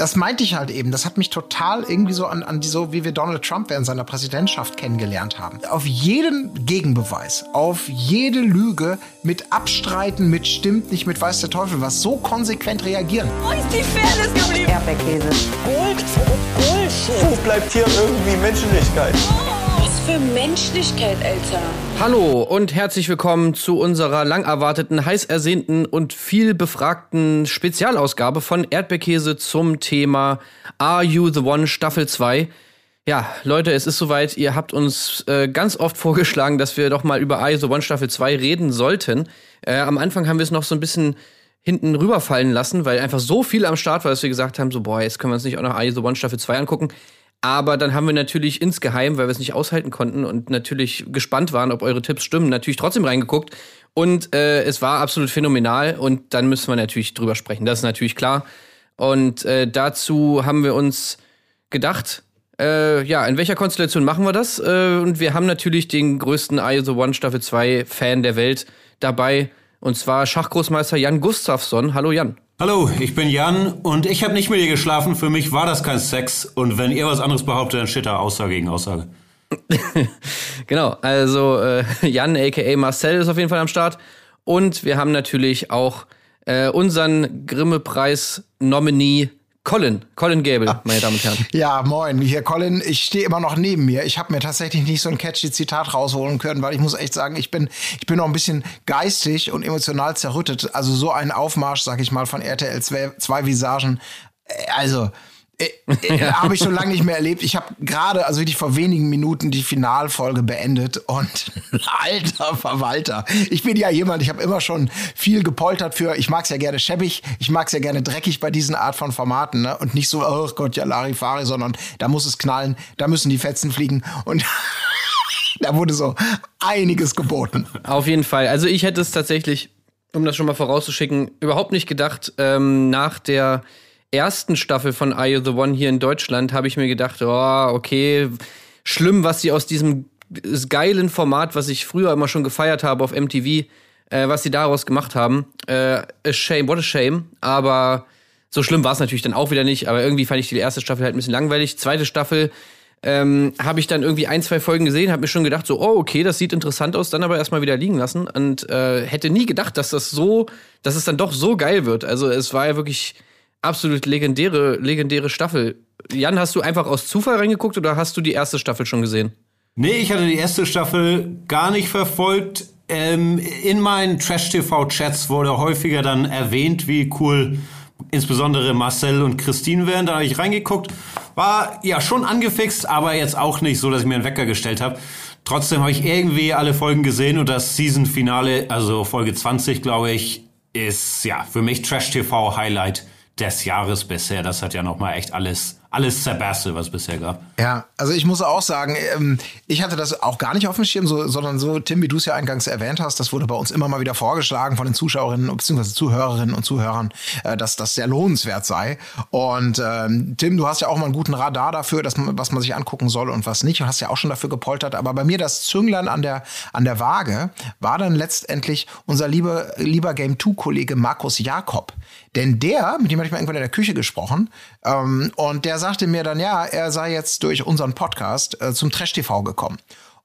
das meinte ich halt eben. Das hat mich total irgendwie so an, an die, so wie wir Donald Trump während seiner Präsidentschaft kennengelernt haben. Auf jeden Gegenbeweis, auf jede Lüge mit Abstreiten, mit stimmt nicht, mit weiß der Teufel was, so konsequent reagieren. Wo ist die Fairness geblieben? Erdbeerkäse. Gold, Bullshit. Wo bleibt hier irgendwie Menschlichkeit? Was für Menschlichkeit, Alter. Hallo und herzlich willkommen zu unserer lang erwarteten, heiß ersehnten und viel befragten Spezialausgabe von Erdbeerkäse zum Thema Are You the One Staffel 2. Ja, Leute, es ist soweit. Ihr habt uns äh, ganz oft vorgeschlagen, dass wir doch mal über Are You the One Staffel 2 reden sollten. Äh, am Anfang haben wir es noch so ein bisschen hinten rüberfallen lassen, weil einfach so viel am Start war, dass wir gesagt haben, so boah, jetzt können wir uns nicht auch noch Are You the One Staffel 2 angucken. Aber dann haben wir natürlich insgeheim, weil wir es nicht aushalten konnten und natürlich gespannt waren, ob eure Tipps stimmen, natürlich trotzdem reingeguckt. Und äh, es war absolut phänomenal. Und dann müssen wir natürlich drüber sprechen. Das ist natürlich klar. Und äh, dazu haben wir uns gedacht, äh, ja, in welcher Konstellation machen wir das? Äh, und wir haben natürlich den größten I The One Staffel 2 Fan der Welt dabei. Und zwar Schachgroßmeister Jan Gustafsson. Hallo Jan. Hallo, ich bin Jan und ich habe nicht mit ihr geschlafen. Für mich war das kein Sex. Und wenn ihr was anderes behauptet, dann steht da Aussage gegen Aussage. genau, also äh, Jan aka Marcel ist auf jeden Fall am Start. Und wir haben natürlich auch äh, unseren Grimme-Preis-Nominee Colin, Colin Gable, meine Damen und Herren. Ja, moin, hier Colin, ich stehe immer noch neben mir. Ich habe mir tatsächlich nicht so ein catchy Zitat rausholen können, weil ich muss echt sagen, ich bin ich bin noch ein bisschen geistig und emotional zerrüttet. Also so ein Aufmarsch, sag ich mal, von RTL 2, zwei Visagen. Äh, Also äh, äh, habe ich schon lange nicht mehr erlebt. Ich habe gerade, also wirklich vor wenigen Minuten, die Finalfolge beendet und alter Verwalter. Ich bin ja jemand, ich habe immer schon viel gepoltert für, ich mag es ja gerne schäbig, ich mag es ja gerne dreckig bei diesen Art von Formaten ne? und nicht so, oh Gott, ja Larifari, sondern da muss es knallen, da müssen die Fetzen fliegen und da wurde so einiges geboten. Auf jeden Fall. Also ich hätte es tatsächlich, um das schon mal vorauszuschicken, überhaupt nicht gedacht, ähm, nach der ersten Staffel von Are You the One hier in Deutschland habe ich mir gedacht, oh, okay, schlimm, was sie aus diesem geilen Format, was ich früher immer schon gefeiert habe auf MTV, äh, was sie daraus gemacht haben. Äh, a shame, what a shame. Aber so schlimm war es natürlich dann auch wieder nicht. Aber irgendwie fand ich die erste Staffel halt ein bisschen langweilig. Zweite Staffel ähm, habe ich dann irgendwie ein, zwei Folgen gesehen, habe mir schon gedacht, so, oh, okay, das sieht interessant aus, dann aber erstmal wieder liegen lassen und äh, hätte nie gedacht, dass das so, dass es dann doch so geil wird. Also es war ja wirklich absolut legendäre, legendäre Staffel. Jan, hast du einfach aus Zufall reingeguckt oder hast du die erste Staffel schon gesehen? Nee, ich hatte die erste Staffel gar nicht verfolgt. Ähm, in meinen Trash-TV-Chats wurde häufiger dann erwähnt, wie cool insbesondere Marcel und Christine wären. Da habe ich reingeguckt. War ja schon angefixt, aber jetzt auch nicht so, dass ich mir einen Wecker gestellt habe. Trotzdem habe ich irgendwie alle Folgen gesehen und das Season-Finale, also Folge 20, glaube ich, ist ja für mich Trash-TV-Highlight des Jahres bisher. Das hat ja nochmal echt alles, alles zerbastet, was es bisher gab. Ja, also ich muss auch sagen, ähm, ich hatte das auch gar nicht auf dem Schirm, so, sondern so, Tim, wie du es ja eingangs erwähnt hast, das wurde bei uns immer mal wieder vorgeschlagen von den Zuschauerinnen bzw. Zuhörerinnen und Zuhörern, äh, dass das sehr lohnenswert sei. Und ähm, Tim, du hast ja auch mal einen guten Radar dafür, dass man, was man sich angucken soll und was nicht. Du hast ja auch schon dafür gepoltert. Aber bei mir das Zünglein an der, an der Waage war dann letztendlich unser lieber, lieber Game 2-Kollege Markus Jakob. Denn der, mit dem hatte ich mal irgendwann in der Küche gesprochen, ähm, und der sagte mir dann, ja, er sei jetzt durch unseren Podcast äh, zum Trash TV gekommen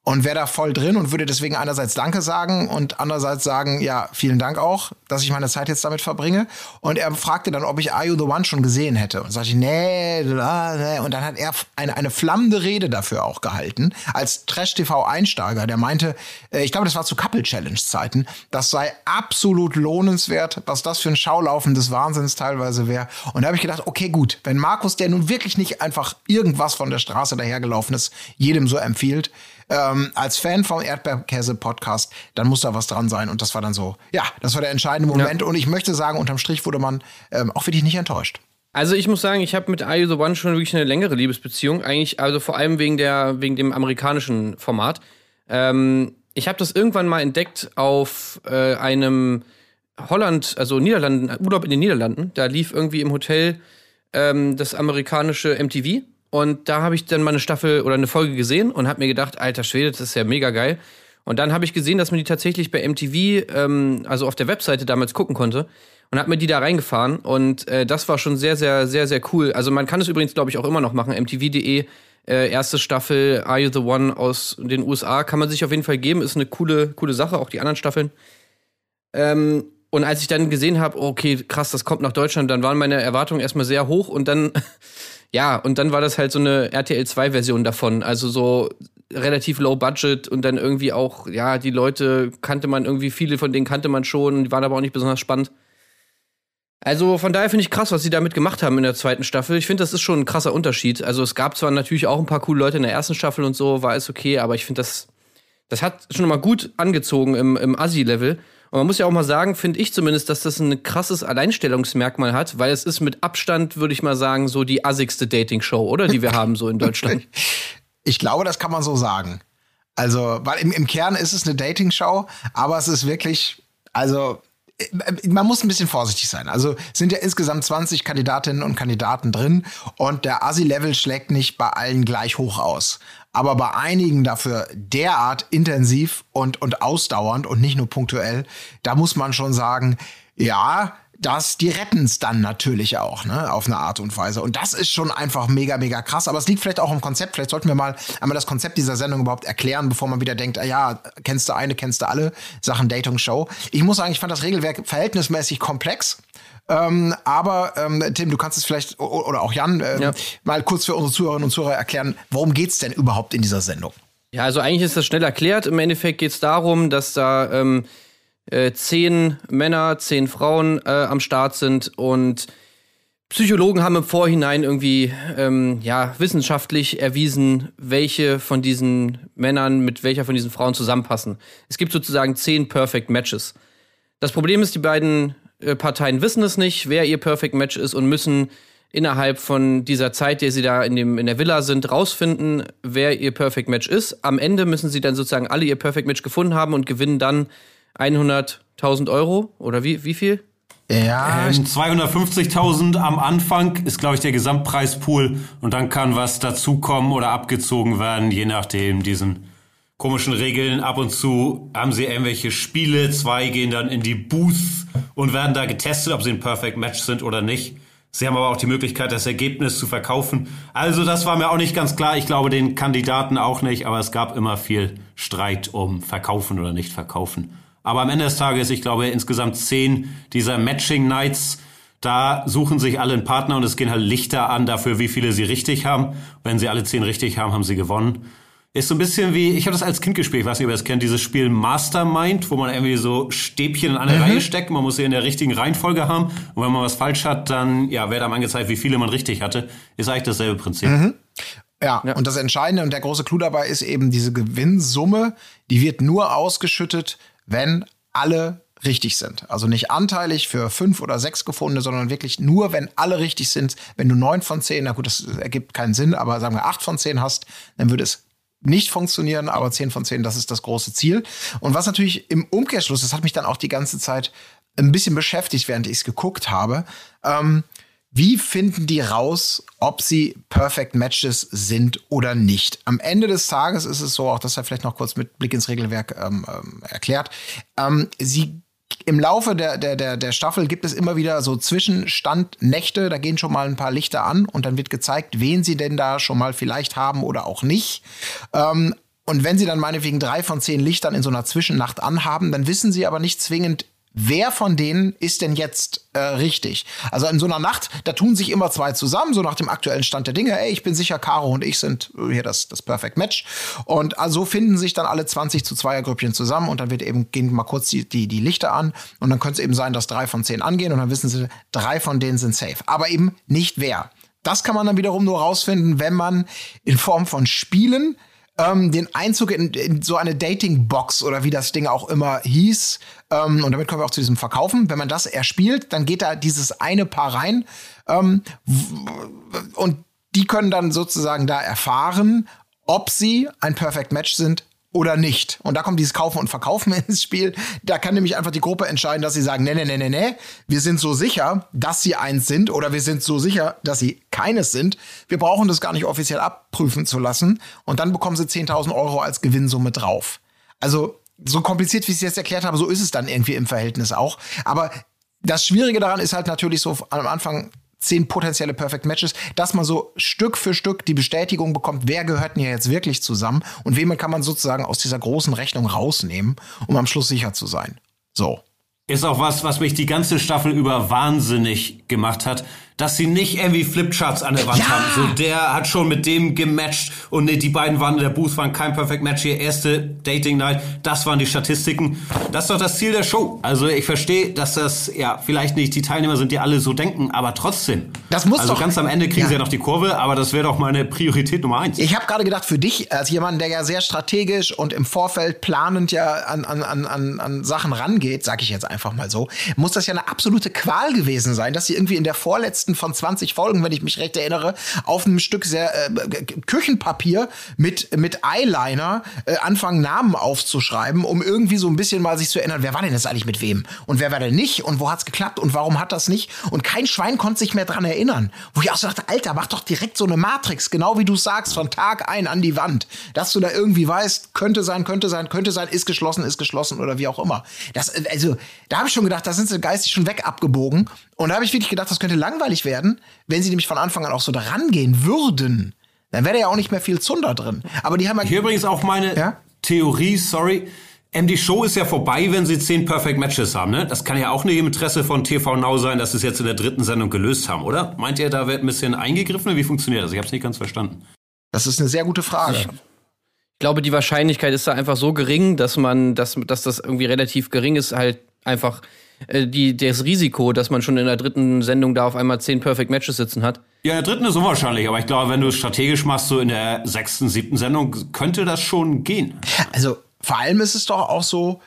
und wäre da voll drin und würde deswegen einerseits Danke sagen und andererseits sagen, ja, vielen Dank auch, dass ich meine Zeit jetzt damit verbringe. Und er fragte dann, ob ich Are You the One schon gesehen hätte. Und sagte ich, nee, nee. Und dann hat er eine, eine flammende Rede dafür auch gehalten, als Trash-TV-Einsteiger. Der meinte, äh, ich glaube, das war zu Couple-Challenge-Zeiten, das sei absolut lohnenswert, was das für ein Schaulaufen des Wahnsinns teilweise wäre. Und da habe ich gedacht, okay, gut, wenn Markus, der nun wirklich nicht einfach irgendwas von der Straße dahergelaufen ist, jedem so empfiehlt, ähm, als Fan vom Erdbeerkäse-Podcast, dann muss da was dran sein. Und das war dann so, ja, das war der entscheidende Moment. Ja. Und ich möchte sagen, unterm Strich wurde man ähm, auch wirklich nicht enttäuscht. Also ich muss sagen, ich habe mit Are You the One schon wirklich eine längere Liebesbeziehung. Eigentlich, also vor allem wegen, der, wegen dem amerikanischen Format. Ähm, ich habe das irgendwann mal entdeckt auf äh, einem Holland, also Niederlanden, Urlaub in den Niederlanden. Da lief irgendwie im Hotel ähm, das amerikanische MTV und da habe ich dann mal eine Staffel oder eine Folge gesehen und habe mir gedacht, alter Schwede, das ist ja mega geil. Und dann habe ich gesehen, dass man die tatsächlich bei MTV, ähm, also auf der Webseite damals gucken konnte und hat mir die da reingefahren und äh, das war schon sehr, sehr, sehr, sehr cool. Also man kann es übrigens, glaube ich, auch immer noch machen. MTV.de, äh, erste Staffel Are You the One aus den USA kann man sich auf jeden Fall geben. Ist eine coole, coole Sache, auch die anderen Staffeln. Ähm, und als ich dann gesehen habe, okay, krass, das kommt nach Deutschland, dann waren meine Erwartungen erstmal sehr hoch und dann, ja, und dann war das halt so eine RTL 2-Version davon. Also so relativ low budget und dann irgendwie auch, ja, die Leute kannte man irgendwie, viele von denen kannte man schon, die waren aber auch nicht besonders spannend. Also von daher finde ich krass, was sie damit gemacht haben in der zweiten Staffel. Ich finde, das ist schon ein krasser Unterschied. Also es gab zwar natürlich auch ein paar coole Leute in der ersten Staffel und so, war es okay, aber ich finde, das, das hat schon mal gut angezogen im, im Assi-Level. Und man muss ja auch mal sagen, finde ich zumindest, dass das ein krasses Alleinstellungsmerkmal hat, weil es ist mit Abstand, würde ich mal sagen, so die assigste Dating-Show, oder? Die wir haben so in Deutschland. Ich glaube, das kann man so sagen. Also, weil im, im Kern ist es eine Dating-Show, aber es ist wirklich, also man muss ein bisschen vorsichtig sein. Also sind ja insgesamt 20 Kandidatinnen und Kandidaten drin und der Asi-Level schlägt nicht bei allen gleich hoch aus. Aber bei einigen dafür derart intensiv und, und ausdauernd und nicht nur punktuell, da muss man schon sagen, ja, das, die retten es dann natürlich auch, ne, auf eine Art und Weise. Und das ist schon einfach mega, mega krass. Aber es liegt vielleicht auch im Konzept. Vielleicht sollten wir mal einmal das Konzept dieser Sendung überhaupt erklären, bevor man wieder denkt, ah ja, kennst du eine, kennst du alle Sachen Dating Show. Ich muss sagen, ich fand das Regelwerk verhältnismäßig komplex. Ähm, aber ähm, Tim, du kannst es vielleicht oder auch Jan ähm, ja. mal kurz für unsere Zuhörerinnen und Zuhörer erklären, worum geht's denn überhaupt in dieser Sendung? Ja, also eigentlich ist das schnell erklärt. Im Endeffekt geht es darum, dass da ähm, äh, zehn Männer, zehn Frauen äh, am Start sind und Psychologen haben im Vorhinein irgendwie ähm, ja wissenschaftlich erwiesen, welche von diesen Männern mit welcher von diesen Frauen zusammenpassen. Es gibt sozusagen zehn Perfect Matches. Das Problem ist, die beiden Parteien wissen es nicht, wer ihr Perfect Match ist und müssen innerhalb von dieser Zeit, die sie da in, dem, in der Villa sind, rausfinden, wer ihr Perfect Match ist. Am Ende müssen sie dann sozusagen alle ihr Perfect Match gefunden haben und gewinnen dann 100.000 Euro oder wie, wie viel? Ja. Ähm, 250.000 am Anfang ist, glaube ich, der Gesamtpreispool und dann kann was dazukommen oder abgezogen werden, je nachdem diesen komischen Regeln. Ab und zu haben sie irgendwelche Spiele, zwei gehen dann in die Booth und werden da getestet, ob sie ein Perfect Match sind oder nicht. Sie haben aber auch die Möglichkeit, das Ergebnis zu verkaufen. Also das war mir auch nicht ganz klar. Ich glaube den Kandidaten auch nicht, aber es gab immer viel Streit um verkaufen oder nicht verkaufen. Aber am Ende des Tages, ich glaube, insgesamt zehn dieser Matching Nights, da suchen sich alle einen Partner und es gehen halt Lichter an dafür, wie viele sie richtig haben. Wenn sie alle zehn richtig haben, haben sie gewonnen. Ist so ein bisschen wie, ich habe das als Kind gespielt, ich weiß nicht, ob ihr das kennt, dieses Spiel Mastermind, wo man irgendwie so Stäbchen in eine mhm. Reihe steckt, man muss sie in der richtigen Reihenfolge haben. Und wenn man was falsch hat, dann ja, wird einem angezeigt, wie viele man richtig hatte. Ist eigentlich dasselbe Prinzip. Mhm. Ja, ja, und das Entscheidende und der große Clou dabei ist eben diese Gewinnsumme, die wird nur ausgeschüttet, wenn alle richtig sind. Also nicht anteilig für fünf oder sechs gefundene, sondern wirklich nur, wenn alle richtig sind. Wenn du neun von zehn, na gut, das ergibt keinen Sinn, aber sagen wir acht von zehn hast, dann würde es nicht funktionieren, aber zehn von zehn, das ist das große Ziel. Und was natürlich im Umkehrschluss, das hat mich dann auch die ganze Zeit ein bisschen beschäftigt, während ich es geguckt habe. Ähm, wie finden die raus, ob sie Perfect Matches sind oder nicht? Am Ende des Tages ist es so, auch das sei vielleicht noch kurz mit Blick ins Regelwerk ähm, ähm, erklärt. Ähm, sie im Laufe der, der, der, der Staffel gibt es immer wieder so Zwischenstandnächte, da gehen schon mal ein paar Lichter an und dann wird gezeigt, wen sie denn da schon mal vielleicht haben oder auch nicht. Ähm, und wenn sie dann meinetwegen drei von zehn Lichtern in so einer Zwischennacht anhaben, dann wissen sie aber nicht zwingend, wer von denen ist denn jetzt äh, richtig? Also in so einer Nacht, da tun sich immer zwei zusammen, so nach dem aktuellen Stand der Dinge. Ey, ich bin sicher, Caro und ich sind äh, hier das, das Perfect Match. Und also finden sich dann alle 20 zu Zweiergrüppchen zusammen und dann wird eben, gehen mal kurz die, die, die Lichter an und dann könnte es eben sein, dass drei von zehn angehen und dann wissen sie, drei von denen sind safe. Aber eben nicht wer. Das kann man dann wiederum nur rausfinden, wenn man in Form von Spielen ähm, den Einzug in, in, so eine Dating-Box oder wie das Ding auch immer hieß. Ähm, und damit kommen wir auch zu diesem Verkaufen. Wenn man das erspielt, dann geht da dieses eine Paar rein. Ähm, und die können dann sozusagen da erfahren, ob sie ein Perfect Match sind oder nicht. Und da kommt dieses Kaufen und Verkaufen ins Spiel. Da kann nämlich einfach die Gruppe entscheiden, dass sie sagen, nee, nee, nee, nee, nee, wir sind so sicher, dass sie eins sind oder wir sind so sicher, dass sie keines sind. Wir brauchen das gar nicht offiziell abprüfen zu lassen. Und dann bekommen sie 10.000 Euro als Gewinnsumme drauf. Also so kompliziert, wie ich es jetzt erklärt habe, so ist es dann irgendwie im Verhältnis auch. Aber das Schwierige daran ist halt natürlich so am Anfang zehn potenzielle Perfect Matches, dass man so Stück für Stück die Bestätigung bekommt, wer gehört denn hier jetzt wirklich zusammen und wem kann man sozusagen aus dieser großen Rechnung rausnehmen, um am Schluss sicher zu sein. So. Ist auch was, was mich die ganze Staffel über wahnsinnig gemacht hat, dass sie nicht irgendwie Flipcharts an der Wand Ja. haben. So, der hat schon mit dem gematcht und nee, die beiden waren in der Booth, waren kein Perfect Match hier. Erste Dating Night, das waren die Statistiken. Das ist doch das Ziel der Show. Also ich verstehe, dass das ja vielleicht nicht die Teilnehmer sind, die alle so denken, aber trotzdem. Das muss also doch- ganz am Ende kriegen Ja. sie ja noch die Kurve, aber das wäre doch meine Priorität Nummer eins. Ich habe gerade gedacht, für dich als jemand, der ja sehr strategisch und im Vorfeld planend ja an, an, an, an, an Sachen rangeht, sag ich jetzt einfach mal so, muss das ja eine absolute Qual gewesen sein, dass sie irgendwie in der vorletzten von 20 Folgen, wenn ich mich recht erinnere, auf einem Stück sehr äh, Küchenpapier mit mit Eyeliner äh, anfangen Namen aufzuschreiben, um irgendwie so ein bisschen mal sich zu erinnern, wer war denn jetzt eigentlich mit wem? Und wer war denn nicht? Und wo hat's geklappt? Und warum hat das nicht? Und kein Schwein konnte sich mehr dran erinnern. Wo ich auch so dachte, Alter, mach doch direkt so eine Matrix, genau wie du sagst, von Tag ein an die Wand, dass du da irgendwie weißt, könnte sein, könnte sein, könnte sein, ist geschlossen, ist geschlossen oder wie auch immer. Das äh, also, da habe ich schon gedacht, da sind sie geistig schon weg abgebogen. Und da habe ich wirklich gedacht, das könnte langweilig werden, wenn sie nämlich von Anfang an auch so da rangehen würden. Dann wäre da ja auch nicht mehr viel Zunder drin. Aber die haben ja Hier übrigens auch meine Ja? Theorie, sorry. Ähm, die Show ist ja vorbei, wenn sie zehn Perfect Matches haben, ne? Das kann ja auch nicht im Interesse von TV Now sein, dass sie es jetzt in der dritten Sendung gelöst haben, oder? Meint ihr, da wird ein bisschen eingegriffen? Wie funktioniert das? Ich habe es nicht ganz verstanden. Das ist eine sehr gute Frage. Ich glaube, die Wahrscheinlichkeit ist da einfach so gering, dass man, dass, dass das irgendwie relativ gering ist, halt einfach äh, die, das Risiko, dass man schon in der dritten Sendung da auf einmal zehn Perfect Matches sitzen hat. Ja, in der dritten ist unwahrscheinlich, aber ich glaube, wenn du es strategisch machst, so in der sechsten, siebten Sendung, könnte das schon gehen. Also vor allem ist es doch auch so,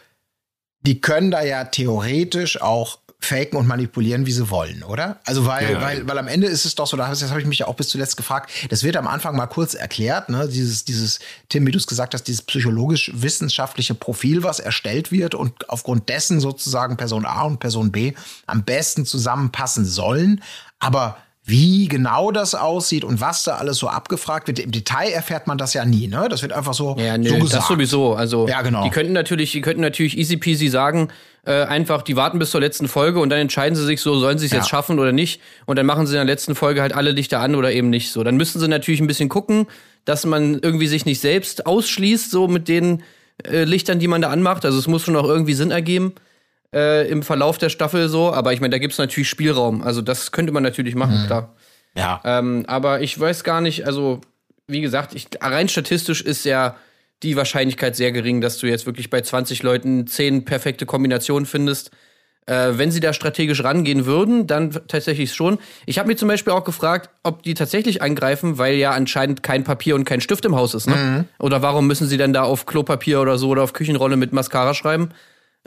die können da ja theoretisch auch faken und manipulieren, wie sie wollen, oder? Also weil, Ja, weil, weil am Ende ist es doch so, da- das habe ich mich ja auch bis zuletzt gefragt, das wird am Anfang mal kurz erklärt, ne? Dieses, dieses, Tim, wie du es gesagt hast, dieses psychologisch-wissenschaftliche Profil, was erstellt wird und aufgrund dessen sozusagen Person A und Person B am besten zusammenpassen sollen. Aber wie genau das aussieht und was da alles so abgefragt wird, im Detail erfährt man das ja nie, ne? Das wird einfach so, Ja, nö, so gesagt. das sowieso. Also Ja, genau. die könnten natürlich, die könnten natürlich easy peasy sagen, äh, einfach, die warten bis zur letzten Folge und dann entscheiden sie sich so, sollen sie es Ja. jetzt schaffen oder nicht. Und dann machen sie in der letzten Folge halt alle Lichter an oder eben nicht so. Dann müssten sie natürlich ein bisschen gucken, dass man irgendwie sich nicht selbst ausschließt, so mit den äh, Lichtern, die man da anmacht. Also es muss schon auch irgendwie Sinn ergeben äh, im Verlauf der Staffel so. Aber ich meine, da gibt's natürlich Spielraum. Also das könnte man natürlich machen, klar. Ja. Ähm, aber ich weiß gar nicht, also wie gesagt, ich, rein statistisch ist ja die Wahrscheinlichkeit sehr gering, dass du jetzt wirklich bei 20 Leuten 10 perfekte Kombinationen findest. Äh, wenn sie da strategisch rangehen würden, dann tatsächlich schon. Ich habe mir zum Beispiel auch gefragt, ob die tatsächlich angreifen, weil ja anscheinend kein Papier und kein Stift im Haus ist. Ne? Oder warum müssen sie denn da auf Klopapier oder so oder auf Küchenrolle mit Mascara schreiben?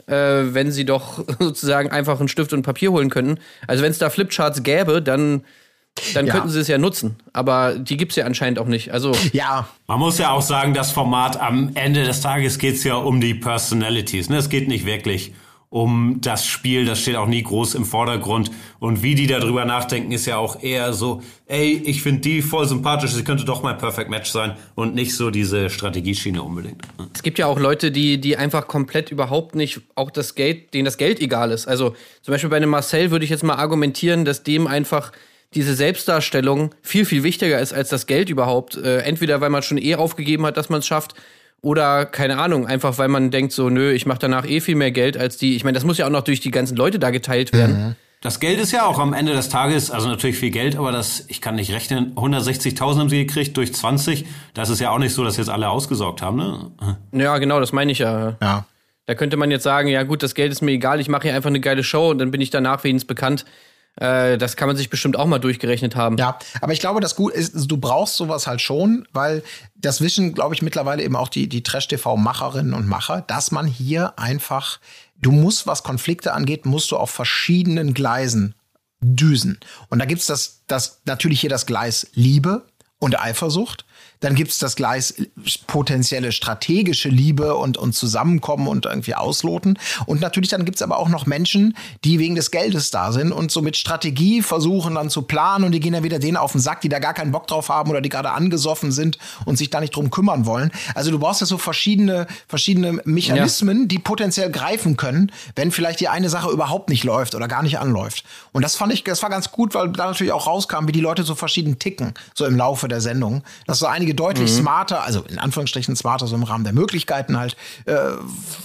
äh, wenn sie doch sozusagen einfach einen Stift und Papier holen könnten. Also wenn es da Flipcharts gäbe, dann, dann Ja. könnten sie es ja nutzen. Aber die gibt's ja anscheinend auch nicht. Also Ja, Man muss ja auch sagen, das Format am Ende des Tages geht's ja um die Personalities. Ne? Es geht nicht wirklich um das Spiel, das steht auch nie groß im Vordergrund. Und wie die darüber nachdenken, ist ja auch eher so, ey, ich finde die voll sympathisch, sie könnte doch mein Perfect Match sein und nicht so diese Strategieschiene unbedingt. es gibt ja auch Leute, die, die einfach komplett überhaupt nicht auch das Geld, denen das Geld egal ist. Also zum Beispiel bei einem Marcel würde ich jetzt mal argumentieren, dass dem einfach diese Selbstdarstellung viel, viel wichtiger ist als das Geld überhaupt. Äh, entweder weil man schon eh aufgegeben hat, dass man es schafft, oder keine Ahnung, einfach weil man denkt so, nö, ich mache danach eh viel mehr Geld als die. Ich meine, das muss ja auch noch durch die ganzen Leute da geteilt werden. Das Geld ist ja auch am Ende des Tages, also natürlich viel Geld, aber das, ich kann nicht rechnen, 160.000 haben sie gekriegt durch 20. Das ist ja auch nicht so, dass jetzt alle ausgesorgt haben, ne? Ja, genau, das meine ich ja. ja. Da könnte man jetzt sagen, ja gut, das Geld ist mir egal, ich mache hier einfach eine geile Show und dann bin ich danach wenigstens bekannt. Äh, das kann man sich bestimmt auch mal durchgerechnet haben. Ja, aber ich glaube, das gut ist, du brauchst sowas halt schon, weil das wissen, glaube ich, mittlerweile eben auch die, die Trash-TV-Macherinnen und Macher, dass man hier einfach, du musst, was Konflikte angeht, musst du auf verschiedenen Gleisen düsen. Und da gibt's das, das, natürlich hier das Gleis Liebe und Eifersucht. Dann gibt's das Gleis potenzielle strategische Liebe und, und Zusammenkommen und irgendwie ausloten. Und natürlich dann gibt's aber auch noch Menschen, die wegen des Geldes da sind und so mit Strategie versuchen dann zu planen und die gehen dann wieder denen auf den Sack, die da gar keinen Bock drauf haben oder die gerade angesoffen sind und sich da nicht drum kümmern wollen. Also du brauchst ja so verschiedene, verschiedene Mechanismen, die potenziell greifen können, wenn vielleicht die eine Sache überhaupt nicht läuft oder gar nicht anläuft. Und das fand ich, das war ganz gut, weil da natürlich auch rauskam, wie die Leute so verschieden ticken, so im Laufe der Sendung. Dass so einige deutlich Mhm. smarter, also in Anführungsstrichen smarter, so im Rahmen der Möglichkeiten halt äh,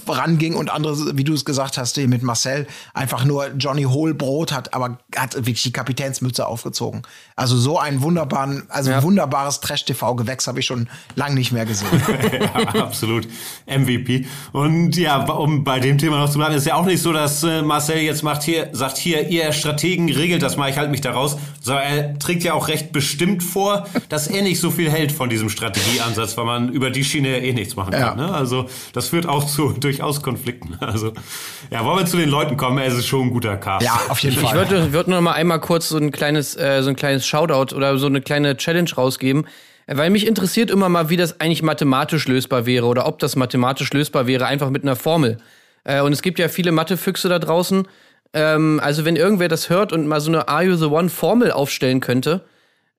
ranging und andere, wie du es gesagt hast, mit Marcel, einfach nur Johnny Hohlbrot hat, aber hat wirklich die Kapitänsmütze aufgezogen. Also so ein wunderbaren, also Ja. wunderbares Trash-TV-Gewächs habe ich schon lange nicht mehr gesehen. ja, absolut. MVP. Und ja, um bei dem Thema noch zu bleiben, ist ja auch nicht so, dass äh, Marcel jetzt macht hier, sagt hier, ihr Strategen regelt das mal, ich halte mich da raus. Sondern er trägt ja auch recht bestimmt vor, dass er nicht so viel hält von diesem Strategieansatz, weil man über die Schiene eh nichts machen Ja. kann. Ne? Also das führt auch zu durchaus Konflikten. Also ja, wollen wir zu den Leuten kommen, es ist schon ein guter Cast. ja, auf jeden Ich Fall. würde, würde noch mal einmal kurz so ein kleines, äh, so ein kleines Shoutout oder so eine kleine Challenge rausgeben, weil mich interessiert immer mal, wie das eigentlich mathematisch lösbar wäre oder ob das mathematisch lösbar wäre, einfach mit einer Formel. Äh, und es gibt ja viele Mathefüchse da draußen. Ähm, also wenn irgendwer das hört und mal so eine Are You the One Formel aufstellen könnte,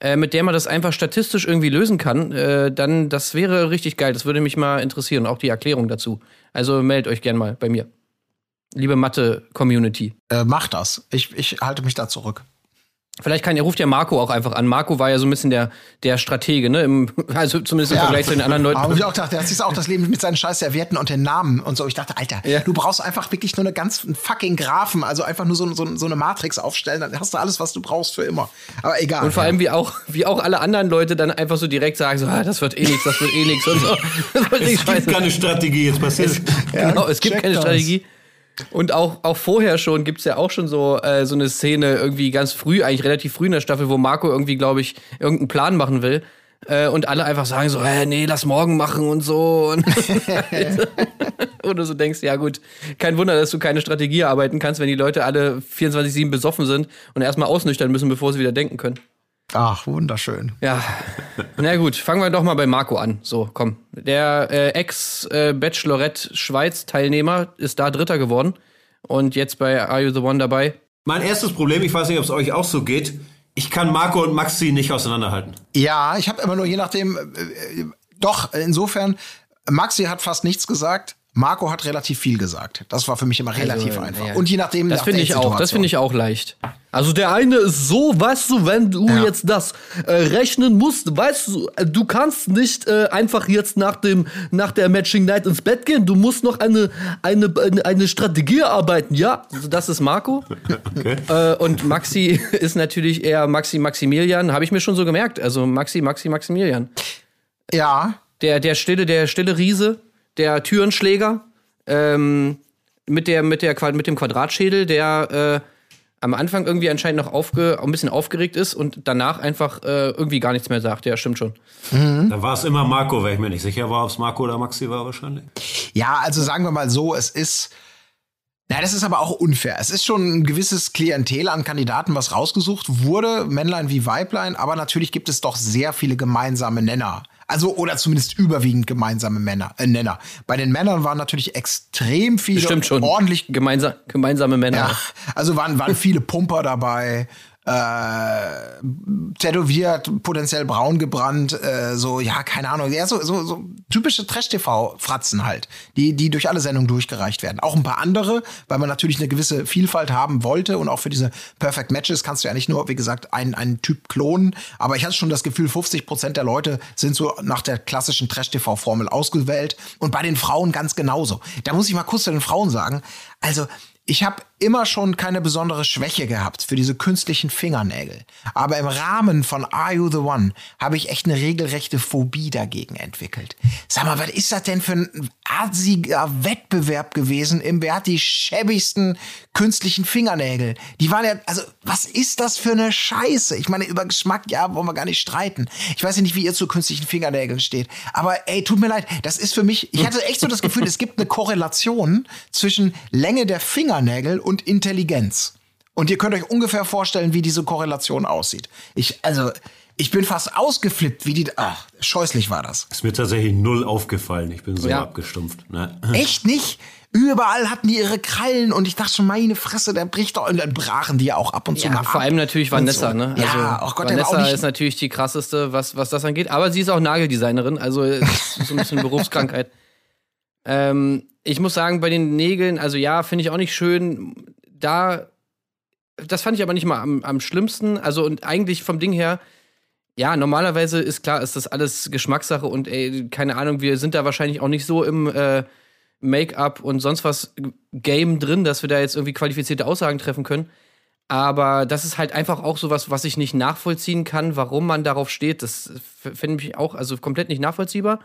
äh, mit der man das einfach statistisch irgendwie lösen kann, äh, dann das wäre richtig geil. Das würde mich mal interessieren, auch die Erklärung dazu. Also meldet euch gern mal bei mir. Liebe Mathe-Community. äh, mach das. Ich, ich halte mich da zurück. Vielleicht kann, er ruft ja Marco auch einfach an. Marco war ja so ein bisschen der, der Stratege, ne? Im, also zumindest im Vergleich zu den anderen Leuten. Aber ich auch dachte, der hat sich auch das Leben mit seinen scheiß Servietten und den Namen und so. Ich dachte, Alter, Ja. du brauchst einfach wirklich nur eine ganz fucking Graphen, also einfach nur so, so, so eine Matrix aufstellen, dann hast du alles, was du brauchst für immer. Aber egal. Und vor allem, wie auch, wie auch alle anderen Leute dann einfach so direkt sagen, so, ah, das wird eh nichts, das wird eh nichts und so. Das wird Es nicht gibt keine Strategie, jetzt passiert. genau, es gibt keine das. Strategie. Und auch, auch vorher schon gibt's ja auch schon so, äh, so eine Szene, irgendwie ganz früh, eigentlich relativ früh in der Staffel, wo Marco irgendwie, glaube ich, irgendeinen Plan machen will. Äh, und alle einfach sagen so, äh, nee, lass morgen machen und so. Und, du so denkst, ja gut, kein Wunder, dass du keine Strategie arbeiten kannst, wenn die Leute alle 24-7 besoffen sind und erstmal ausnüchtern müssen, bevor sie wieder denken können. Ach, wunderschön. Ja, na gut, fangen wir doch mal bei Marco an. So, komm. Der äh, Ex-Bachelorette Schweiz-Teilnehmer ist da Dritter geworden und jetzt bei Are You the One dabei. Mein erstes Problem, ich weiß nicht, ob es euch auch so geht, ich kann Marco und Maxi nicht auseinanderhalten. Ja, ich habe immer nur je nachdem, äh, äh, doch, insofern, Maxi hat fast nichts gesagt. Marco hat relativ viel gesagt. Das war für mich immer relativ Also, einfach. naja. Und je nachdem, Das nach finde ich auch, das finde ich auch leicht. Also der eine ist so, weißt du, wenn du Ja. jetzt das äh, rechnen musst, weißt du, äh, du kannst nicht äh, einfach jetzt nach dem nach der Matching Night ins Bett gehen, du musst noch eine eine eine, eine Strategie erarbeiten, ja? Also das ist Marco. Okay. Äh, und Maxi ist natürlich eher Maxi Maximilian, habe ich mir schon so gemerkt. Also Maxi Maxi Maximilian. Ja, Der, der stille, der stille Riese, der Türenschläger, ähm, mit der, mit der, mit dem Quadratschädel, der äh, am Anfang irgendwie anscheinend noch aufge, ein bisschen aufgeregt ist und danach einfach äh, irgendwie gar nichts mehr sagt. Ja, stimmt schon. Da war es immer Marco, weil ich mir nicht sicher war, ob es Marco oder Maxi war wahrscheinlich. Ja, also sagen wir mal so, es ist. Na, das ist aber auch unfair. Es ist schon ein gewisses Klientel an Kandidaten, was rausgesucht wurde, Männlein wie Weiblein, aber natürlich gibt es doch sehr viele gemeinsame Nenner. Also, oder zumindest überwiegend gemeinsame Männer, äh, Nenner. Bei den Männern waren natürlich extrem viele schon. ordentlich Gemeinsa gemeinsame Männer. Ja, also waren, waren viele Pumper dabei, äh, tätowiert, potenziell braun gebrannt, äh, so, ja, keine Ahnung, ja, so, so, so typische Trash-TV-Fratzen halt, die, die durch alle Sendungen durchgereicht werden. Auch ein paar andere, weil man natürlich eine gewisse Vielfalt haben wollte und auch für diese Perfect Matches kannst du ja nicht nur, wie gesagt, einen, einen Typ klonen, aber ich hatte schon das Gefühl, 50 Prozent der Leute sind so nach der klassischen Trash-TV-Formel ausgewählt und bei den Frauen ganz genauso. Da muss ich mal kurz zu den Frauen sagen, also ich habe immer schon keine besondere Schwäche gehabt für diese künstlichen Fingernägel. Aber im Rahmen von Are You the One habe ich echt eine regelrechte Phobie dagegen entwickelt. Sag mal, was ist das denn für ein arziger Wettbewerb gewesen? Im Wer hat die schäbigsten künstlichen Fingernägel? Die waren ja, also, was ist das für eine Scheiße? Ich meine, über Geschmack, ja, wollen wir gar nicht streiten. Ich weiß ja nicht, wie ihr zu künstlichen Fingernägeln steht. Aber ey, tut mir leid, das ist für mich, ich hatte echt so das Gefühl, es gibt eine Korrelation zwischen Länge der Fingernägel und Intelligenz. Und ihr könnt euch ungefähr vorstellen, wie diese Korrelation aussieht. Ich, also, Ich bin fast ausgeflippt, wie die. Ach, scheußlich war das. Ist mir tatsächlich null aufgefallen. Ich bin so Ja. abgestumpft. Ne? Echt nicht? Überall hatten die ihre Krallen und ich dachte schon, meine Fresse, der bricht doch. Und dann brachen die ja auch ab und zu Ja, mal vor ab. allem natürlich Vanessa, so. ne? ja, oh Gott, der war Vanessa auch ist natürlich die krasseste, was, was das angeht. Aber sie ist auch Nageldesignerin, also ist so ein bisschen Berufskrankheit. Ähm, ich muss sagen, bei den Nägeln, also ja, finde ich auch nicht schön. Da, das fand ich aber nicht mal am, am schlimmsten. Also und eigentlich vom Ding her, ja, normalerweise ist klar, ist das alles Geschmackssache und ey, keine Ahnung, wir sind da wahrscheinlich auch nicht so im äh, Make-up und sonst was Game drin, dass wir da jetzt irgendwie qualifizierte Aussagen treffen können. Aber das ist halt einfach auch sowas, was ich nicht nachvollziehen kann, warum man darauf steht. Das finde ich auch also komplett nicht nachvollziehbar.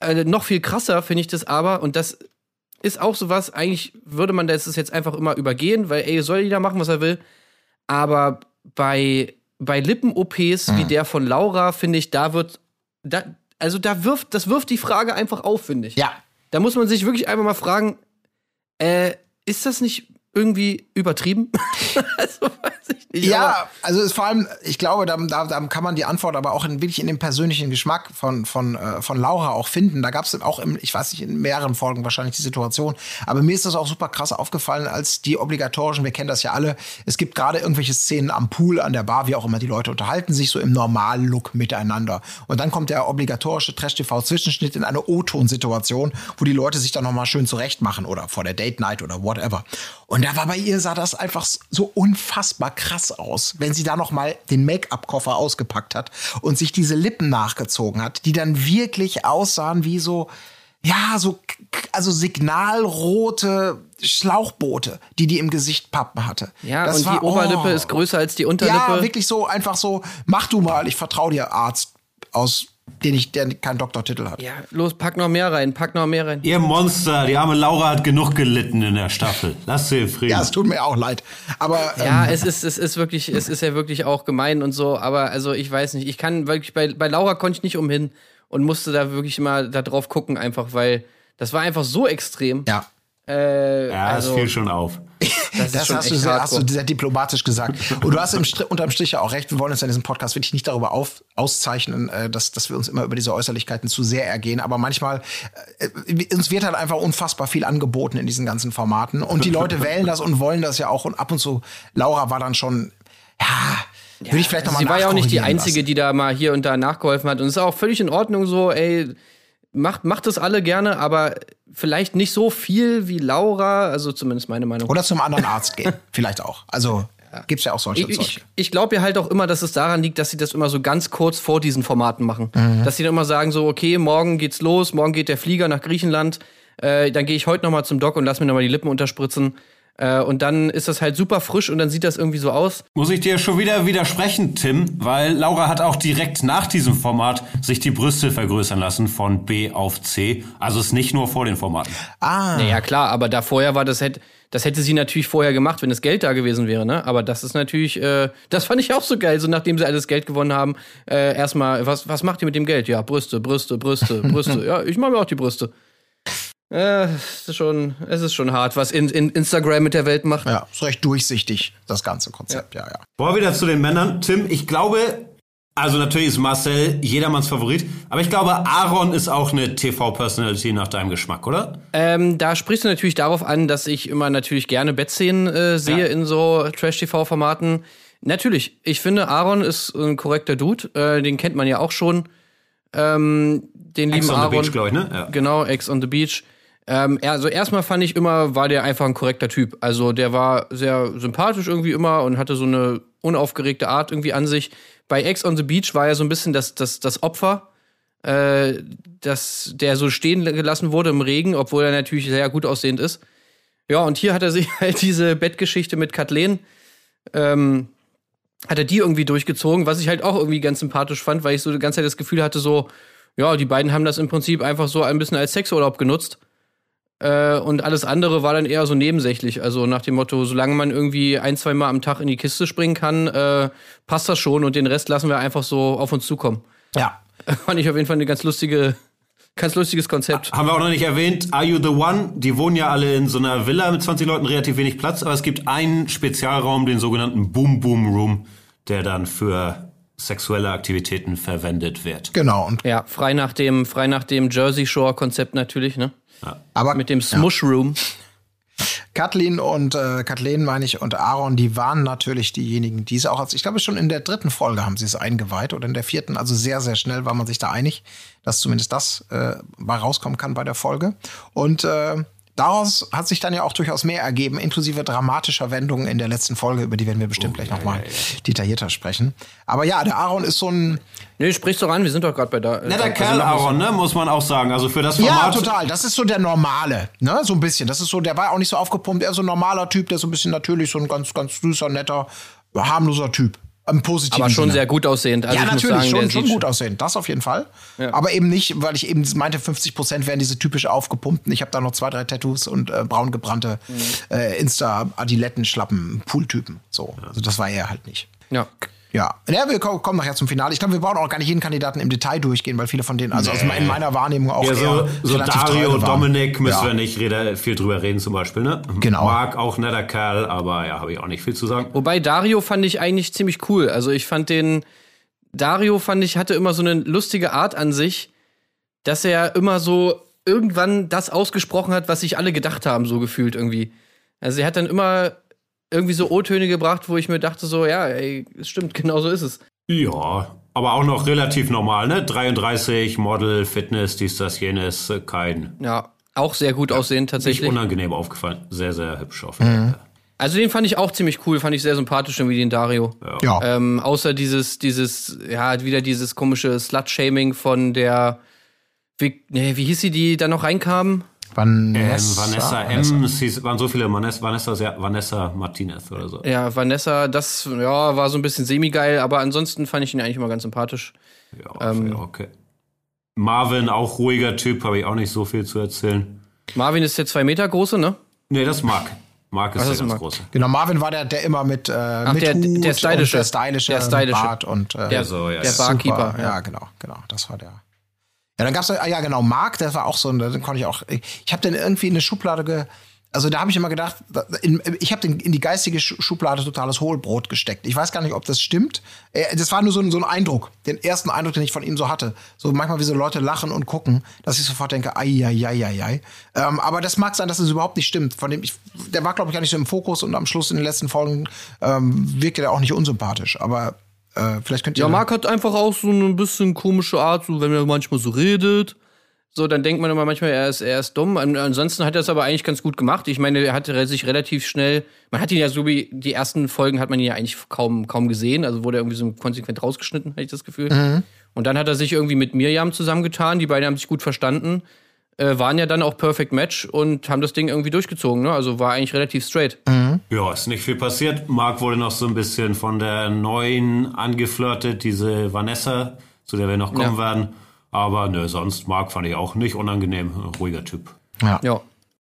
Äh, noch viel krasser finde ich das aber, und das ist auch sowas, eigentlich würde man das jetzt einfach immer übergehen, weil ey, soll jeder machen, was er will. Aber bei, bei Lippen-OPs wie der von Laura, finde ich, da wird, da, also da wirft, das wirft die Frage einfach auf, finde ich. Ja, Da muss man sich wirklich einfach mal fragen, äh, ist das nicht irgendwie übertrieben? also weiß ich nicht. Ja, also ist vor allem, ich glaube, da, da, da kann man die Antwort aber auch in, wirklich in dem persönlichen Geschmack von, von, äh, von Laura auch finden. Da gab es auch, im, ich weiß nicht, in mehreren Folgen wahrscheinlich die Situation. Aber mir ist das auch super krass aufgefallen, als die obligatorischen, wir kennen das ja alle, es gibt gerade irgendwelche Szenen am Pool, an der Bar, wie auch immer, die Leute unterhalten sich so im Normal-Look miteinander. Und dann kommt der obligatorische Trash-TV-Zwischenschnitt in eine O-Ton-Situation, wo die Leute sich dann nochmal schön zurecht machen oder vor der Date-Night oder whatever. Und da war bei ihr, sah das einfach so unfassbar krass aus, wenn sie da nochmal den Make-up-Koffer ausgepackt hat und sich diese Lippen nachgezogen hat, die dann wirklich aussahen wie so, ja, so, also signalrote Schlauchboote, die die im Gesicht pappen hatte. Ja, Das und war- die Oberlippe oh. ist größer als die Unterlippe. Ja, wirklich so, einfach so, mach du mal, ich vertraue dir, Arzt, aus, den ich, der keinen Doktortitel hat. Ja, los, pack noch mehr rein, pack noch mehr rein. Ihr Monster, die arme Laura hat genug gelitten in der Staffel. Lass sie in Frieden. Ja, es tut mir auch leid. Aber Ja, ähm, es ist, es ist wirklich, es ist ja wirklich auch gemein und so, aber also ich weiß nicht, ich kann wirklich, bei, bei Laura konnte ich nicht umhin und musste da wirklich mal da drauf gucken, einfach, weil das war einfach so extrem. ja. Äh, ja, also, es fiel schon auf. das, Das hast du, sehr, hast du sehr diplomatisch gesagt. Und du hast im Stri unterm Strich ja auch recht. Wir wollen uns in diesem Podcast wirklich nicht darüber auf, auszeichnen, äh, dass, dass wir uns immer über diese Äußerlichkeiten zu sehr ergehen. Aber manchmal, äh, uns wird halt einfach unfassbar viel angeboten in diesen ganzen Formaten. Und die Leute wählen das und wollen das ja auch. Und ab und zu, Laura war dann schon, ja, würde ich vielleicht Also nochmal sie war ja auch nicht die Einzige, die da mal hier und da nachgeholfen hat. Und es ist auch völlig in Ordnung so, ey, macht, macht das alle gerne, aber vielleicht nicht so viel wie Laura, also zumindest meine Meinung. Oder zum anderen Arzt gehen. vielleicht auch. Also gibt's ja auch solche Ich, solche. ich, ich glaube ja halt auch immer, dass es daran liegt, dass sie das immer so ganz kurz vor diesen Formaten machen. Mhm. Dass sie dann immer sagen so, okay, morgen geht's los, morgen geht der Flieger nach Griechenland, äh, dann gehe ich heute noch mal zum Doc und lass mir noch mal die Lippen unterspritzen. Äh, und dann ist das halt super frisch und dann sieht das irgendwie so aus. Muss ich dir schon wieder widersprechen, Tim, weil Laura hat auch direkt nach diesem Format sich die Brüste vergrößern lassen von B auf C. Also ist nicht nur vor den Formaten. Ah, Naja, klar, aber da vorher war das hätte, das hätte sie natürlich vorher gemacht, wenn das Geld da gewesen wäre, ne? Aber das ist natürlich, äh, das fand ich auch so geil, so nachdem sie alles Geld gewonnen haben, äh, erstmal, was, was macht ihr mit dem Geld? Ja, Brüste, Brüste, Brüste, Brüste. ja, ich mache mir auch die Brüste. Äh, es ist schon, es ist schon hart, was in, in Instagram mit der Welt macht. ja, ist recht durchsichtig, das ganze Konzept, ja, ja. Boah, wieder zu den Männern. Tim, ich glaube, also natürlich ist Marcel jedermanns Favorit, aber ich glaube, Aaron ist auch eine TV-Personality nach deinem Geschmack, oder? Ähm, da sprichst du natürlich darauf an, dass ich immer natürlich gerne Bettszenen äh, sehe Ja. in so Trash-TV-Formaten. Natürlich, ich finde, Aaron ist ein korrekter Dude. Äh, den kennt man ja auch schon. Ähm, den Ex lieben on the Aaron. Beach, glaube ich, ne? Ja. Genau, Ex on the Beach. Ähm, also erstmal fand ich immer, war der einfach ein korrekter Typ. Also der war sehr sympathisch irgendwie immer und hatte so eine unaufgeregte Art irgendwie an sich. Bei Ex on the Beach war er so ein bisschen das, das, das Opfer, äh, das, der so stehen gelassen wurde im Regen, obwohl er natürlich sehr gut aussehend ist. Ja, und hier hat er sich halt diese Bettgeschichte mit Kathleen, ähm, hat er die irgendwie durchgezogen, was ich halt auch irgendwie ganz sympathisch fand, weil ich so die ganze Zeit das Gefühl hatte, so, ja, die beiden haben das im Prinzip einfach so ein bisschen als Sexurlaub genutzt. Äh, und alles andere war dann eher so nebensächlich. Also nach dem Motto, solange man irgendwie ein, zwei Mal am Tag in die Kiste springen kann, äh, passt das schon und den Rest lassen wir einfach so auf uns zukommen. Ja, Fand ich auf jeden Fall eine ganz lustige, ganz lustiges Konzept. Haben wir auch noch nicht erwähnt, Are You the One? Die wohnen ja alle in so einer Villa mit 20 Leuten, relativ wenig Platz, aber es gibt einen Spezialraum, den sogenannten Boom Boom Room, der dann für sexuelle Aktivitäten verwendet wird. Genau. Und, Ja, frei nach dem, frei nach dem Jersey Shore Konzept natürlich, ne? Aber Mit dem Smush Room. Kathleen und äh, Kathleen meine ich und Aaron, die waren natürlich diejenigen, die es auch als, ich glaube schon in der dritten Folge haben sie es eingeweiht oder in der vierten, also sehr, sehr schnell war man sich da einig, dass zumindest das äh, mal rauskommen kann bei der Folge. Und äh, daraus hat sich dann ja auch durchaus mehr ergeben, inklusive dramatischer Wendungen in der letzten Folge, über die werden wir bestimmt gleich nochmal detaillierter sprechen. Aber ja, der Aaron ist so ein, Nee, sprich's doch an, wir sind doch gerade bei da. Netter also Kerl, wir's- Aaron, ne, muss man auch sagen. Also für das Ja, Format. total. Das ist so der normale, ne? So ein bisschen. Das ist so, der war auch nicht so aufgepumpt. Er ist so ein normaler Typ, der ist so ein bisschen natürlich, so ein ganz, ganz süßer, netter, harmloser Typ. Im positiven Aber schon Sinne. sehr gut aussehend. Also ja, ich muss natürlich, sagen, schon, schon gut aussehen. Das auf jeden Fall. Aber eben nicht, weil ich eben meinte, 50 Prozent wären diese typisch aufgepumpten. Ich habe da noch zwei, drei Tattoos und äh, braun gebrannte Mhm. äh, Insta-Adiletten-Schlappen, Pool-Typen. So. Also das war er halt nicht. Ja. Ja, ja wir ko- kommen nachher zum Finale. Ich glaube, wir brauchen auch gar nicht jeden Kandidaten im Detail durchgehen, weil viele von denen, also aus in meiner Wahrnehmung auch Ja, so, so Dario. Dominik müssen ja. wir nicht rede, viel drüber reden zum Beispiel, ne? Genau. Marc, auch netter Kerl, aber ja, habe ich auch nicht viel zu sagen. Wobei Dario fand ich eigentlich ziemlich cool. Also ich fand den Dario fand ich hatte immer so eine lustige Art an sich, dass er immer so irgendwann das ausgesprochen hat, was sich alle gedacht haben, so gefühlt irgendwie. Also er hat dann immer irgendwie so O-Töne gebracht, wo ich mir dachte so, ja, ey, es stimmt, genau so ist es. Ja, aber auch noch relativ normal, ne? 33, Model, Fitness, dies, das, jenes, äh, kein. Ja, auch sehr gut aussehend Nicht tatsächlich. unangenehm aufgefallen. Sehr, sehr hübsch auf jeden Fall. Also den fand ich auch ziemlich cool, fand ich sehr sympathisch irgendwie den Dario. Ja. Ähm, außer dieses, dieses, ja, wieder dieses komische Slut-Shaming von der, wie, nee, wie hieß sie, die da noch reinkam? Ähm, Vanessa, Vanessa M, es hieß- waren so viele Vanessa, Vanessa, Vanessa Martinez oder so. Ja, Vanessa, das ja, war so ein bisschen semi-geil, aber ansonsten fand ich ihn eigentlich immer ganz sympathisch. Ja, ja, okay. Marvin, auch ruhiger Typ, habe ich auch nicht so viel zu erzählen. Marvin ist der zwei Meter große, ne? Nee, das ist Marc. Marc ist Ach, der ist ganz Marc. große. Genau, Marvin war der, der immer mit, äh, mit der- Hut der stylische. und der stylische, Der stylische. Bart und äh, Der, so, ja, der ja. Barkeeper. Super. Ja. genau, genau. Das war der. Ja, dann gab's ah, ja genau Mark, der war auch so, den konnte ich auch. Ich habe den irgendwie in eine Schublade ge. Also da habe ich immer gedacht, in, ich habe den in die geistige Schu- Schublade totales Hohlbrot gesteckt. Ich weiß gar nicht, ob das stimmt. Äh, Das war nur so ein, so ein Eindruck, den ersten Eindruck, den ich von ihm so hatte. So manchmal, wie so Leute lachen und gucken, dass ich sofort denke, ai, ai, ai, ai, ai. Ähm, aber das mag sein, dass es überhaupt nicht stimmt. Von dem ich, der war, glaube ich, gar nicht so im Fokus und am Schluss in den letzten Folgen ähm, wirkte der auch nicht unsympathisch. Aber äh, vielleicht könnt ihr. Ja, Marc hat einfach auch so ein bisschen komische Art, so wenn er manchmal so redet. So, dann denkt man immer manchmal, er ist, er ist dumm. An, ansonsten hat er es aber eigentlich ganz gut gemacht. Ich meine, er hat sich relativ schnell, man hat ihn ja so wie die ersten Folgen hat man ihn ja eigentlich kaum, kaum gesehen. Also wurde er irgendwie so konsequent rausgeschnitten, hatte ich das Gefühl. Und dann hat er sich irgendwie mit Mirjam zusammengetan. Die beiden haben sich gut verstanden. Äh, waren ja dann auch Perfect Match und haben das Ding irgendwie durchgezogen. Ne? Also war eigentlich relativ straight. Ja, ist nicht viel passiert. Marc wurde noch so ein bisschen von der neuen angeflirtet, diese Vanessa, zu der wir noch kommen Ja. werden. Aber nö, sonst Marc fand ich auch nicht unangenehm. Ruhiger Typ. Ja.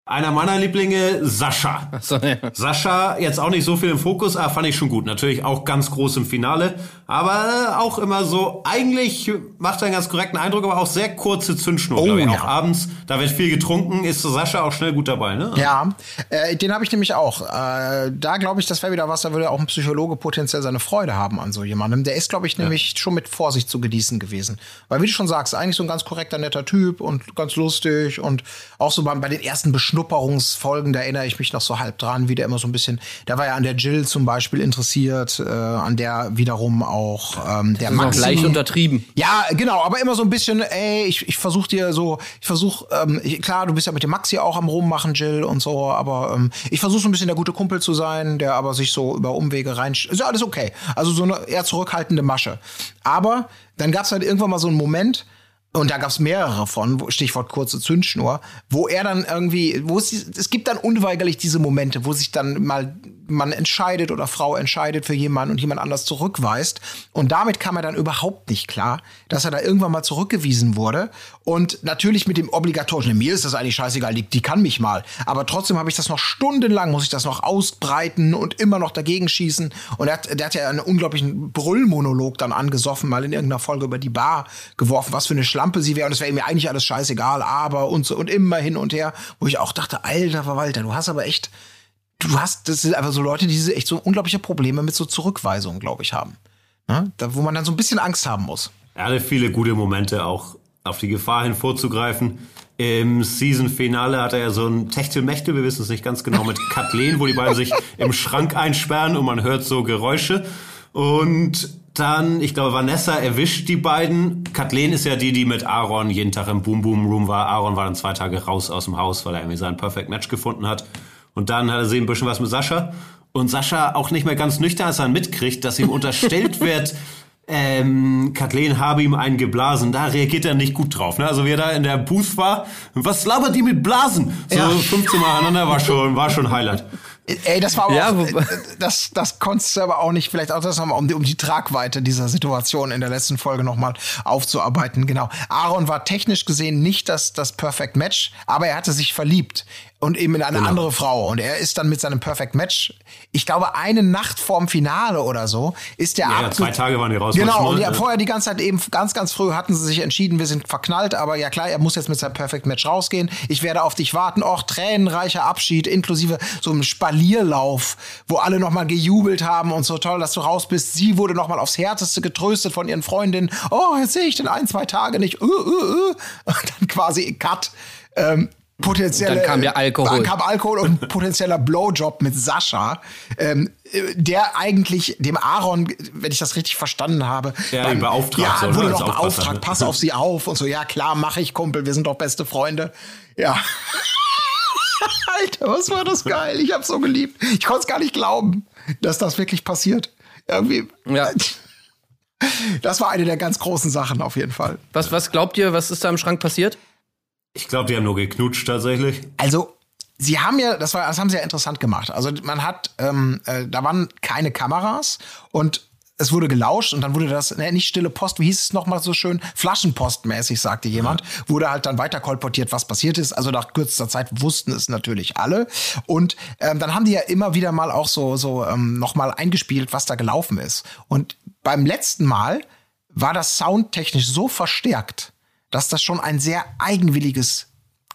Einer meiner Lieblinge, Sascha. So, ja. Sascha, jetzt auch nicht so viel im Fokus, aber fand ich schon gut. Natürlich auch ganz groß im Finale, aber äh, auch immer so, eigentlich macht er einen ganz korrekten Eindruck, aber auch sehr kurze Zündschnur, Oh, ja. Auch abends, da wird viel getrunken, ist Sascha auch schnell gut dabei, ne? Ja, äh, den habe ich nämlich auch. Äh, da glaube ich, das wäre wieder was, da würde auch ein Psychologe potenziell seine Freude haben an so jemandem. Der ist, glaube ich, nämlich schon mit Vorsicht zu genießen gewesen. Weil, wie du schon sagst, eigentlich so ein ganz korrekter, netter Typ und ganz lustig und auch so bei, bei den ersten Beschnupperungsfolgen, da erinnere ich mich noch so halb dran, wie der immer so ein bisschen, der war ja an der Jill zum Beispiel interessiert, äh, an der wiederum auch ähm, der Maxi. leicht untertrieben. Ja, genau, aber immer so ein bisschen, ey, ich, ich versuche dir so, ich versuche, ähm, klar, du bist ja mit dem Maxi auch am Rummachen, Jill und so, aber ähm, ich versuche so ein bisschen der gute Kumpel zu sein, der aber sich so über Umwege rein. Ist ja alles okay. Also so eine eher zurückhaltende Masche. Aber dann gab's halt irgendwann mal so einen Moment, und da gab's mehrere von, wo- Stichwort kurze Zündschnur, wo er dann irgendwie, wo es, es gibt dann unweigerlich diese Momente, wo sich dann mal man entscheidet oder Frau entscheidet für jemanden und jemand anders zurückweist. Und damit kam er dann überhaupt nicht klar, dass er da irgendwann mal zurückgewiesen wurde. Und natürlich mit dem obligatorischen, mir ist das eigentlich scheißegal, die, die kann mich mal. Aber trotzdem habe ich das noch stundenlang, muss ich das noch ausbreiten und immer noch dagegen schießen. Und er hat, der hat ja einen unglaublichen Brüllmonolog dann angesoffen, mal in irgendeiner Folge über die Bar geworfen, was für eine Schlampe sie wäre. Und es wäre mir eigentlich alles scheißegal, aber und so und immer hin und her, wo ich auch dachte, alter Verwalter, du hast aber echt, du hast, das sind einfach so Leute, die echt so unglaubliche Probleme mit so Zurückweisungen, glaube ich, haben. Ne? Da, wo man dann so ein bisschen Angst haben muss. Er hatte viele gute Momente, auch auf die Gefahr hin vorzugreifen. Im Season-Finale hat er ja so ein Techtelmechtel, wir wissen es nicht ganz genau, mit Kathleen, wo die beiden sich im Schrank einsperren und man hört so Geräusche. Und dann, ich glaube, Vanessa erwischt die beiden. Kathleen ist ja die, die mit Aaron jeden Tag im Boom Boom Room war. Aaron war dann zwei Tage raus aus dem Haus, weil er irgendwie sein Perfect Match gefunden hat. Und dann hat er sie ein bisschen was mit Sascha. Und Sascha auch nicht mehr ganz nüchtern, als er mitkriegt, dass ihm unterstellt wird, ähm, Kathleen habe ihm einen geblasen. Da reagiert er nicht gut drauf. Ne? Also wie er da in der Booth war, was labert die mit Blasen? So Ja. 15 Mal aneinander war schon, war schon Highlight. Ey, das war aber Ja, auch, äh, das, das konntest du aber auch nicht, vielleicht auch das nochmal, um die, um die Tragweite dieser Situation in der letzten Folge nochmal aufzuarbeiten. Genau. Aaron war technisch gesehen nicht das, das Perfect Match, aber er hatte sich verliebt und eben in eine Genau. andere Frau. Und er ist dann mit seinem Perfect Match, ich glaube, eine Nacht vorm Finale oder so, ist der Ja, ja, zwei Tage waren die raus. Genau, und ja, ja. vorher die ganze Zeit eben ganz, ganz früh hatten sie sich entschieden, wir sind verknallt, aber ja klar, er muss jetzt mit seinem Perfect Match rausgehen. Ich werde auf dich warten. Och, tränenreicher Abschied, inklusive so einem Spalierlauf, wo alle nochmal gejubelt haben und so toll, dass du raus bist. Sie wurde nochmal aufs Härteste getröstet von ihren Freundinnen. Oh, jetzt sehe ich den ein, zwei Tage nicht. Uh, uh, uh. Und dann quasi Cut. Ähm, potenzielle, Dann kam der Alkohol. Dann kam Alkohol und ein potenzieller Blowjob mit Sascha, ähm, äh, der eigentlich dem Aaron, wenn ich das richtig verstanden habe, Ja, ihn beauftragt ja, soll, wurde ne, noch Aufpasser, beauftragt, ne? pass auf sie auf und so, ja klar, mache ich, Kumpel, wir sind doch beste Freunde. Ja. Alter, was war das geil? Ich hab's so geliebt. Ich konnte es gar nicht glauben, dass das wirklich passiert. Irgendwie. Ja. Das war eine der ganz großen Sachen auf jeden Fall. Was, was glaubt ihr, was ist da im Schrank passiert? Ich glaube, die haben nur geknutscht tatsächlich. Also, sie haben ja, das war, das haben sie ja interessant gemacht. Also man hat, ähm, äh, da waren keine Kameras und es wurde gelauscht und dann wurde das, ne, nicht stille Post, wie hieß es nochmal so schön? Flaschenpostmäßig, sagte jemand. Wurde halt dann weiter kolportiert, was passiert ist. Also nach kürzester Zeit wussten es natürlich alle. Und ähm, dann haben die ja immer wieder mal auch so, so ähm, nochmal eingespielt, was da gelaufen ist. Und beim letzten Mal war das soundtechnisch so verstärkt, dass das schon ein sehr eigenwilliges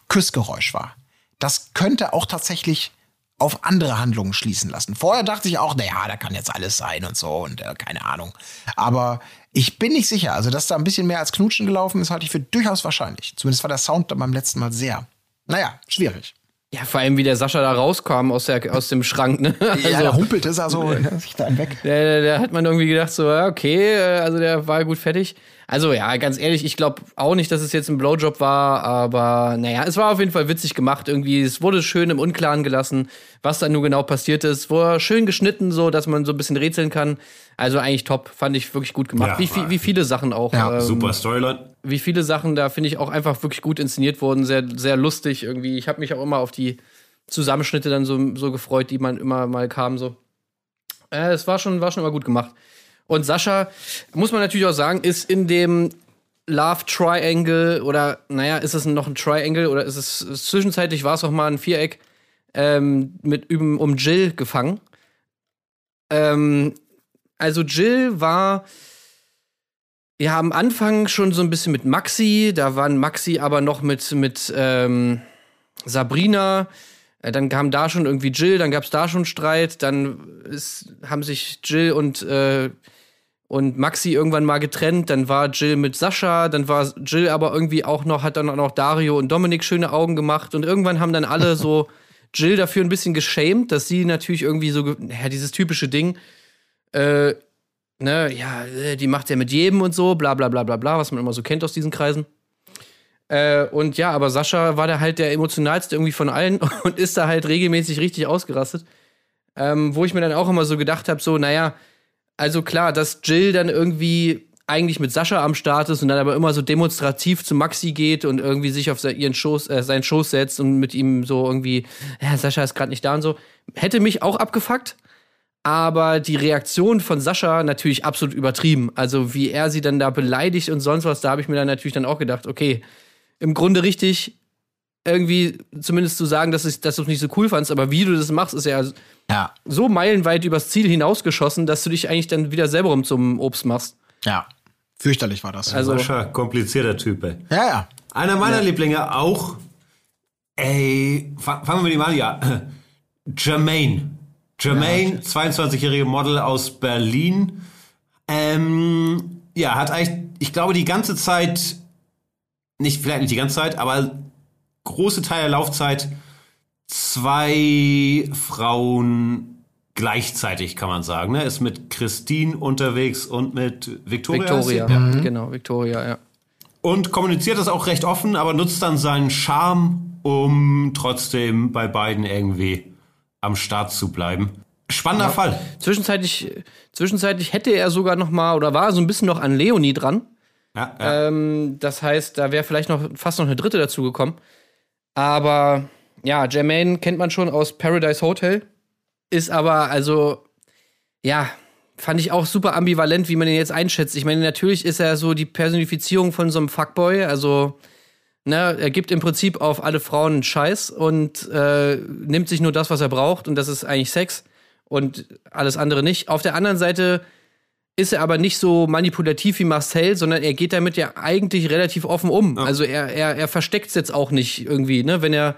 Küssgeräusch war. Das könnte auch tatsächlich auf andere Handlungen schließen lassen. Vorher dachte ich auch, naja, da kann jetzt alles sein und so und äh, keine Ahnung. Aber ich bin nicht sicher. Also, dass da ein bisschen mehr als Knutschen gelaufen ist, halte ich für durchaus wahrscheinlich. Zumindest war der Sound beim letzten Mal sehr, naja, schwierig. Ja, vor allem, wie der Sascha da rauskam aus, der, aus dem Schrank, ne? ja, Also, der humpelte da so sich da einen weg. Der, der hat man irgendwie gedacht, so, okay, äh, also der war gut fertig. Also ja, ganz ehrlich, ich glaube auch nicht, dass es jetzt ein Blowjob war, aber naja, es war auf jeden Fall witzig gemacht irgendwie. Es wurde schön im Unklaren gelassen, was da nur genau passiert ist. Wurde schön geschnitten, so dass man so ein bisschen rätseln kann. Also eigentlich top, fand ich wirklich gut gemacht. Ja, wie, viel- wie viele Sachen auch. Ja, ähm, Super Storyline. wie viele Sachen da finde ich auch einfach wirklich gut inszeniert wurden, sehr, sehr lustig irgendwie. Ich habe mich auch immer auf die Zusammenschnitte dann so, so gefreut, die man immer mal kam. So. Äh, es war schon, war schon immer gut gemacht. Und Sascha, muss man natürlich auch sagen, ist in dem Love Triangle oder, naja, ist es noch ein Triangle oder ist es zwischenzeitlich war es auch mal ein Viereck ähm, mit um Jill gefangen. Ähm, also Jill war ja am Anfang schon so ein bisschen mit Maxi, da waren Maxi aber noch mit, mit ähm, Sabrina. Äh, Dann kam da schon irgendwie Jill, dann gab es da schon Streit, dann ist, haben sich Jill und, äh, und Maxi irgendwann mal getrennt, dann war Jill mit Sascha, dann war Jill aber irgendwie auch noch, hat dann auch noch Dario und Dominik schöne Augen gemacht und irgendwann haben dann alle so Jill dafür ein bisschen geschämt, dass sie natürlich irgendwie so, ja, dieses typische Ding, äh, ne, ja, äh, die macht ja mit jedem und so, bla bla bla bla bla, was man immer so kennt aus diesen Kreisen. Äh, und ja, aber Sascha war da halt der emotionalste irgendwie von allen und ist da halt regelmäßig richtig ausgerastet. Ähm, wo ich mir dann auch immer so gedacht habe, so, naja, also klar, dass Jill dann irgendwie eigentlich mit Sascha am Start ist und dann aber immer so demonstrativ zu Maxi geht und irgendwie sich auf ihren Schoß, äh, seinen Schoß setzt und mit ihm so irgendwie, ja, Sascha ist gerade nicht da und so, hätte mich auch abgefuckt. Aber die Reaktion von Sascha natürlich absolut übertrieben. Also wie er sie dann da beleidigt und sonst was, da habe ich mir dann natürlich dann auch gedacht, okay, im Grunde richtig, irgendwie zumindest zu sagen, dass, ich, dass du es nicht so cool fandst, aber wie du das machst, ist ja Ja, so meilenweit übers Ziel hinausgeschossen, dass du dich eigentlich dann wieder selber um zum Obst machst. ja. Fürchterlich war das. Also, Sascha, komplizierter Typ, ey. ja, ja. Einer meiner Lieblinge auch, ey, fa- fangen wir mit ihm an, ja. Jermaine. Jermaine, 22-jährige Model aus Berlin, Ähm, ja, hat eigentlich, ich glaube, die ganze Zeit, nicht, vielleicht nicht die ganze Zeit, aber große Teil der Laufzeit zwei Frauen gleichzeitig, kann man sagen. Ne? Ist mit Christine unterwegs und mit Victoria. Victoria, Ja. Mhm. genau, Victoria, ja. Und kommuniziert das auch recht offen, aber nutzt dann seinen Charme, um trotzdem bei beiden irgendwie am Start zu bleiben. Spannender Fall. Zwischenzeitlich, zwischenzeitlich hätte er sogar noch mal oder war so ein bisschen noch an Leonie dran. Ja, ja. Ähm, das heißt, da wäre vielleicht noch fast noch eine dritte dazu gekommen. Aber ja, Jermaine kennt man schon aus Paradise Hotel. Ist aber, also, ja, fand ich auch super ambivalent, wie man ihn jetzt einschätzt. Ich meine, natürlich ist er so die Personifizierung von so einem Fuckboy. Also, ne, er gibt im Prinzip auf alle Frauen einen Scheiß und äh, nimmt sich nur das, was er braucht. Und das ist eigentlich Sex und alles andere nicht. Auf der anderen Seite ist er aber nicht so manipulativ wie Marcel, sondern er geht damit ja eigentlich relativ offen um. Also er, er, er versteckt es jetzt auch nicht irgendwie, ne? Wenn er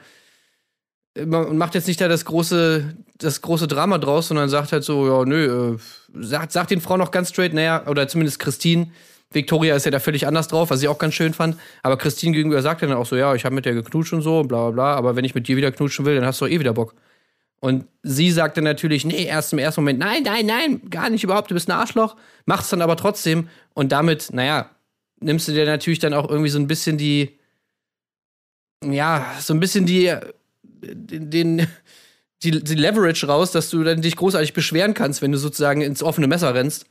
man macht jetzt nicht da das große, das große Drama draus, sondern sagt halt so, ja, nö, äh, sagt, sagt den Frauen noch ganz straight, naja, oder zumindest Christine. Victoria ist ja da völlig anders drauf, was ich auch ganz schön fand. Aber Christine gegenüber sagt dann auch so, ja, ich habe mit der geknutscht und so, und bla bla bla, aber wenn ich mit dir wieder knutschen will, dann hast du doch eh wieder Bock. Und sie sagt dann natürlich, nee, erst im ersten Moment, nein, nein, nein, gar nicht überhaupt, du bist ein Arschloch, macht's dann aber trotzdem. Und damit, naja, nimmst du dir natürlich dann auch irgendwie so ein bisschen die, ja, so ein bisschen die, den, die, die Leverage raus, dass du dann dich großartig beschweren kannst, wenn du sozusagen ins offene Messer rennst.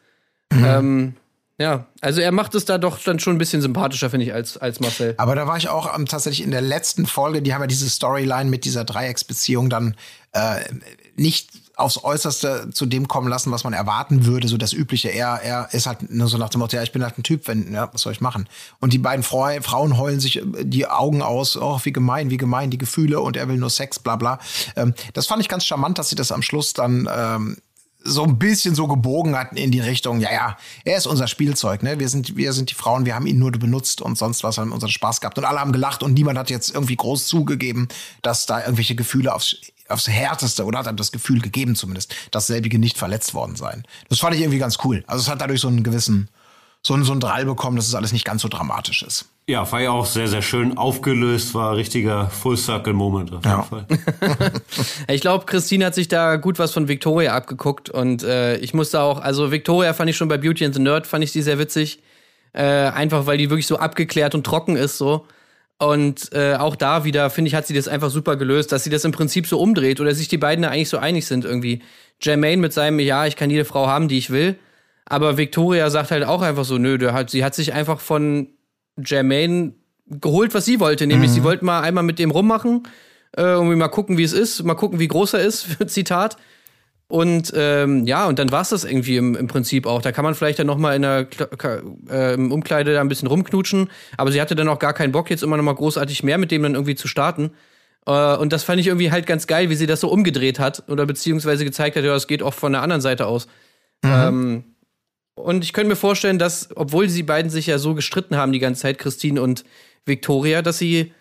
Ähm, ja, also er macht es da doch dann schon ein bisschen sympathischer, finde ich, als, als Marcel. Aber da war ich auch ähm, tatsächlich in der letzten Folge, die haben ja diese Storyline mit dieser Dreiecksbeziehung dann äh, nicht aufs Äußerste zu dem kommen lassen, was man erwarten würde, so das Übliche. Er, er ist halt nur so nach dem Motto, ja, ich bin halt ein Typ, wenn, ja, was soll ich machen? Und die beiden Frau, Frauen heulen sich äh, die Augen aus, oh, wie gemein, wie gemein, die Gefühle und er will nur Sex, bla bla. Ähm, das fand ich ganz charmant, dass sie das am Schluss dann ähm, so ein bisschen so gebogen hat in die Richtung, ja, ja, er ist unser Spielzeug, ne? Wir sind, wir sind die Frauen, wir haben ihn nur benutzt und sonst was, haben unseren Spaß gehabt. Und alle haben gelacht und niemand hat jetzt irgendwie groß zugegeben, dass da irgendwelche Gefühle aufs, aufs Härteste oder hat einem das Gefühl gegeben zumindest, dass selbige nicht verletzt worden seien. Das fand ich irgendwie ganz cool. Also es hat dadurch so einen gewissen, so einen, so einen Drall bekommen, dass es alles nicht ganz so dramatisch ist. Ja, war ja auch sehr, sehr schön aufgelöst, war ein richtiger Full-Circle-Moment auf jeden Ja. Fall. Ich glaube, Christine hat sich da gut was von Victoria abgeguckt und äh, ich musste auch, also Victoria fand ich schon bei Beauty and the Nerd, fand ich die sehr witzig. Äh, einfach weil die wirklich so abgeklärt und trocken ist so. Und äh, auch da wieder, finde ich, hat sie das einfach super gelöst, dass sie das im Prinzip so umdreht oder sich die beiden da eigentlich so einig sind irgendwie. Jermaine mit seinem, ja, ich kann jede Frau haben, die ich will. Aber Victoria sagt halt auch einfach so, nö, der hat, sie hat sich einfach von Jermaine geholt, was sie wollte. Nämlich, sie wollte mal einmal mit dem rummachen, äh, irgendwie mal gucken, wie es ist, mal gucken, wie groß er ist, Zitat. Und ähm, ja, und dann war es das irgendwie im, im Prinzip auch. Da kann man vielleicht dann noch mal in der äh, im Umkleide da ein bisschen rumknutschen. Aber sie hatte dann auch gar keinen Bock, jetzt immer noch mal großartig mehr mit dem dann irgendwie zu starten. Äh, und das fand ich irgendwie halt ganz geil, wie sie das so umgedreht hat oder beziehungsweise gezeigt hat, ja, es geht auch von der anderen Seite aus. Ähm, und ich könnte mir vorstellen, dass, obwohl sie beiden sich ja so gestritten haben die ganze Zeit, Christine und Victoria, dass sie,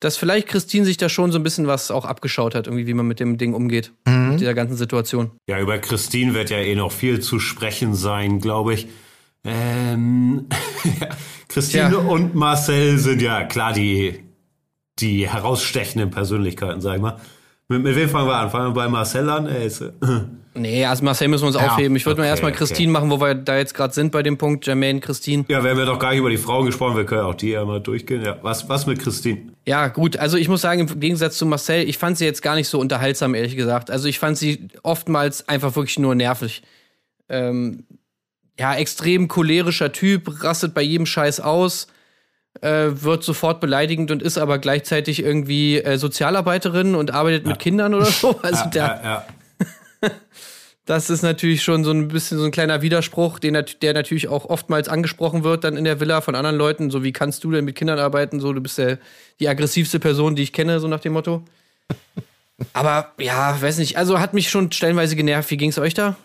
dass vielleicht Christine sich da schon so ein bisschen was auch abgeschaut hat, irgendwie, wie man mit dem Ding umgeht, mit dieser ganzen Situation. Ja, über Christine wird ja eh noch viel zu sprechen sein, glaube ich. Ähm, ja, Christine Tja. und Marcel sind ja klar die, die herausstechenden Persönlichkeiten, sag ich mal. Mit, mit wem fangen wir an? Fangen wir bei Marcel an? Er ist, äh, Nee, also Marcel müssen wir uns Ja, aufheben. Ich würde mal okay, erstmal okay. Christine machen, wo wir da jetzt gerade sind bei dem Punkt. Jermaine, Christine. ja, wir haben ja doch gar nicht über die Frauen gesprochen, wir können auch die ja mal durchgehen. Ja, was, was mit Christine? Ja, gut. Also ich muss sagen, im Gegensatz zu Marcel, ich fand sie jetzt gar nicht so unterhaltsam, ehrlich gesagt. Also ich fand sie oftmals einfach wirklich nur nervig. Ähm, ja, extrem cholerischer Typ, rastet bei jedem Scheiß aus, äh, wird sofort beleidigend und ist aber gleichzeitig irgendwie äh, Sozialarbeiterin und arbeitet mit Kindern oder so. Also der, Ja, ja. das ist natürlich schon so ein bisschen so ein kleiner Widerspruch, den, der natürlich auch oftmals angesprochen wird dann in der Villa von anderen Leuten. So, wie kannst du denn mit Kindern arbeiten? So, du bist der, die aggressivste Person, die ich kenne, so nach dem Motto. Aber ja, weiß nicht, also hat mich schon stellenweise genervt. Wie ging's euch da?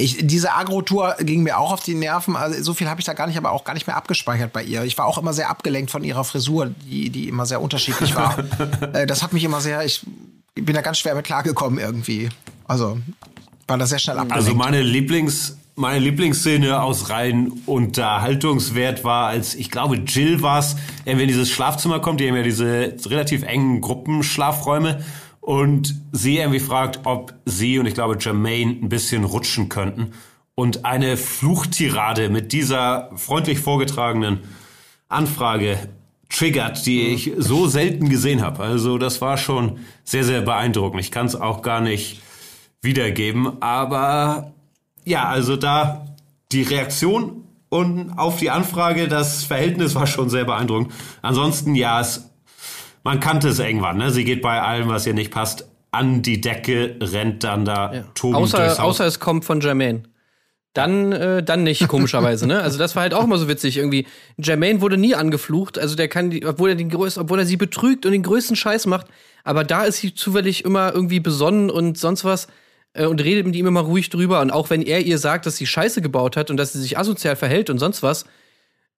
Ich, diese Agro-Tour ging mir auch auf die Nerven. Also so viel habe ich da gar nicht, aber auch gar nicht mehr abgespeichert bei ihr. Ich war auch immer sehr abgelenkt von ihrer Frisur, die, die immer sehr unterschiedlich war. äh, das hat mich immer sehr, ich bin da ganz schwer mit klargekommen irgendwie. Also war da sehr schnell abgelenkt. Also meine Lieblings meine Lieblingsszene aus rein Unterhaltungswert war, als ich glaube Jill war es, in dieses Schlafzimmer kommt, die haben ja diese relativ engen Gruppenschlafräume und sie irgendwie fragt, ob sie und ich glaube Jermaine ein bisschen rutschen könnten und eine Fluchtirade mit dieser freundlich vorgetragenen Anfrage triggert, die ich so selten gesehen habe. Also das war schon sehr, sehr beeindruckend. Ich kann es auch gar nicht wiedergeben, aber ja, also da die Reaktion und auf die Anfrage, das Verhältnis war schon sehr beeindruckend. Ansonsten, ja, es, man kannte es irgendwann. Ne? Sie geht bei allem, was ihr nicht passt, an die Decke, rennt dann da Ja. durchs Außer, außer es kommt von Jermaine. Dann, äh, dann nicht, komischerweise, ne? Also das war halt auch immer so witzig. Irgendwie, Jermaine wurde nie angeflucht, also der kann, die, obwohl er den größten, obwohl er sie betrügt und den größten Scheiß macht, aber da ist sie zufällig immer irgendwie besonnen und sonst was äh, und redet mit ihm immer ruhig drüber. Und auch wenn er ihr sagt, dass sie Scheiße gebaut hat und dass sie sich asozial verhält und sonst was,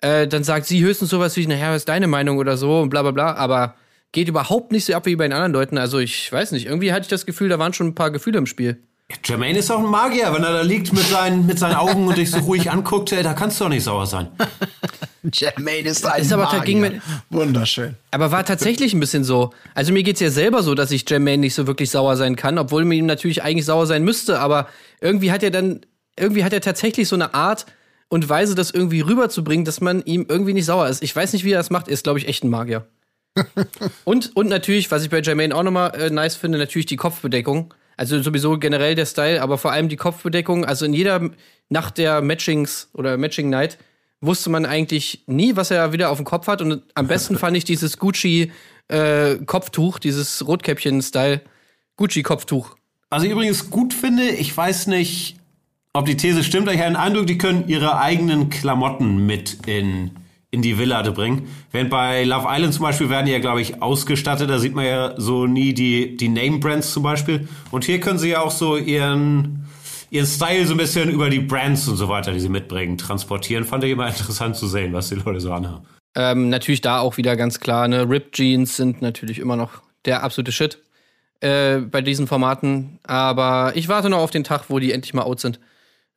äh, dann sagt sie höchstens sowas wie, naja, was ist deine Meinung oder so und bla bla bla, aber geht überhaupt nicht so ab wie bei den anderen Leuten. Also ich weiß nicht, irgendwie hatte ich das Gefühl, da waren schon ein paar Gefühle im Spiel. Jermaine ist auch ein Magier, wenn er da liegt mit seinen, mit seinen Augen und dich so ruhig anguckt, ey, da kannst du doch nicht sauer sein. Jermaine ist ein Ist aber Magier. ging mir- Wunderschön. Aber war tatsächlich ein bisschen so. Also mir geht's ja selber so, dass ich Jermaine nicht so wirklich sauer sein kann, obwohl mir ihm natürlich eigentlich sauer sein müsste, aber irgendwie hat er dann, irgendwie hat er tatsächlich so eine Art und Weise, das irgendwie rüberzubringen, dass man ihm irgendwie nicht sauer ist. Ich weiß nicht, wie er das macht, er ist, glaube ich, echt ein Magier. und, und natürlich, was ich bei Jermaine auch nochmal äh, nice finde, natürlich die Kopfbedeckung. Also sowieso generell der Style, aber vor allem die Kopfbedeckung. Also in jeder Nacht der Matchings oder Matching Night wusste man eigentlich nie, was er wieder auf dem Kopf hat. Und am besten fand ich dieses Gucci-Kopftuch, dieses Rotkäppchen-Style. Gucci-Kopftuch. Was ich übrigens gut finde, ich weiß nicht, ob die These stimmt, aber ich habe den Eindruck, die können ihre eigenen Klamotten mit in, in die Villa bringen. Während bei Love Island zum Beispiel werden die ja, glaube ich, ausgestattet. Da sieht man ja so nie die, die Name-Brands zum Beispiel. Und hier können sie ja auch so ihren, ihren Style so ein bisschen über die Brands und so weiter, die sie mitbringen, transportieren. Fand ich immer interessant zu sehen, was die Leute so anhaben. Ähm, natürlich da auch wieder ganz klar, ne? Ripped Jeans sind natürlich immer noch der absolute Shit äh, bei diesen Formaten. Aber ich warte noch auf den Tag, wo die endlich mal out sind.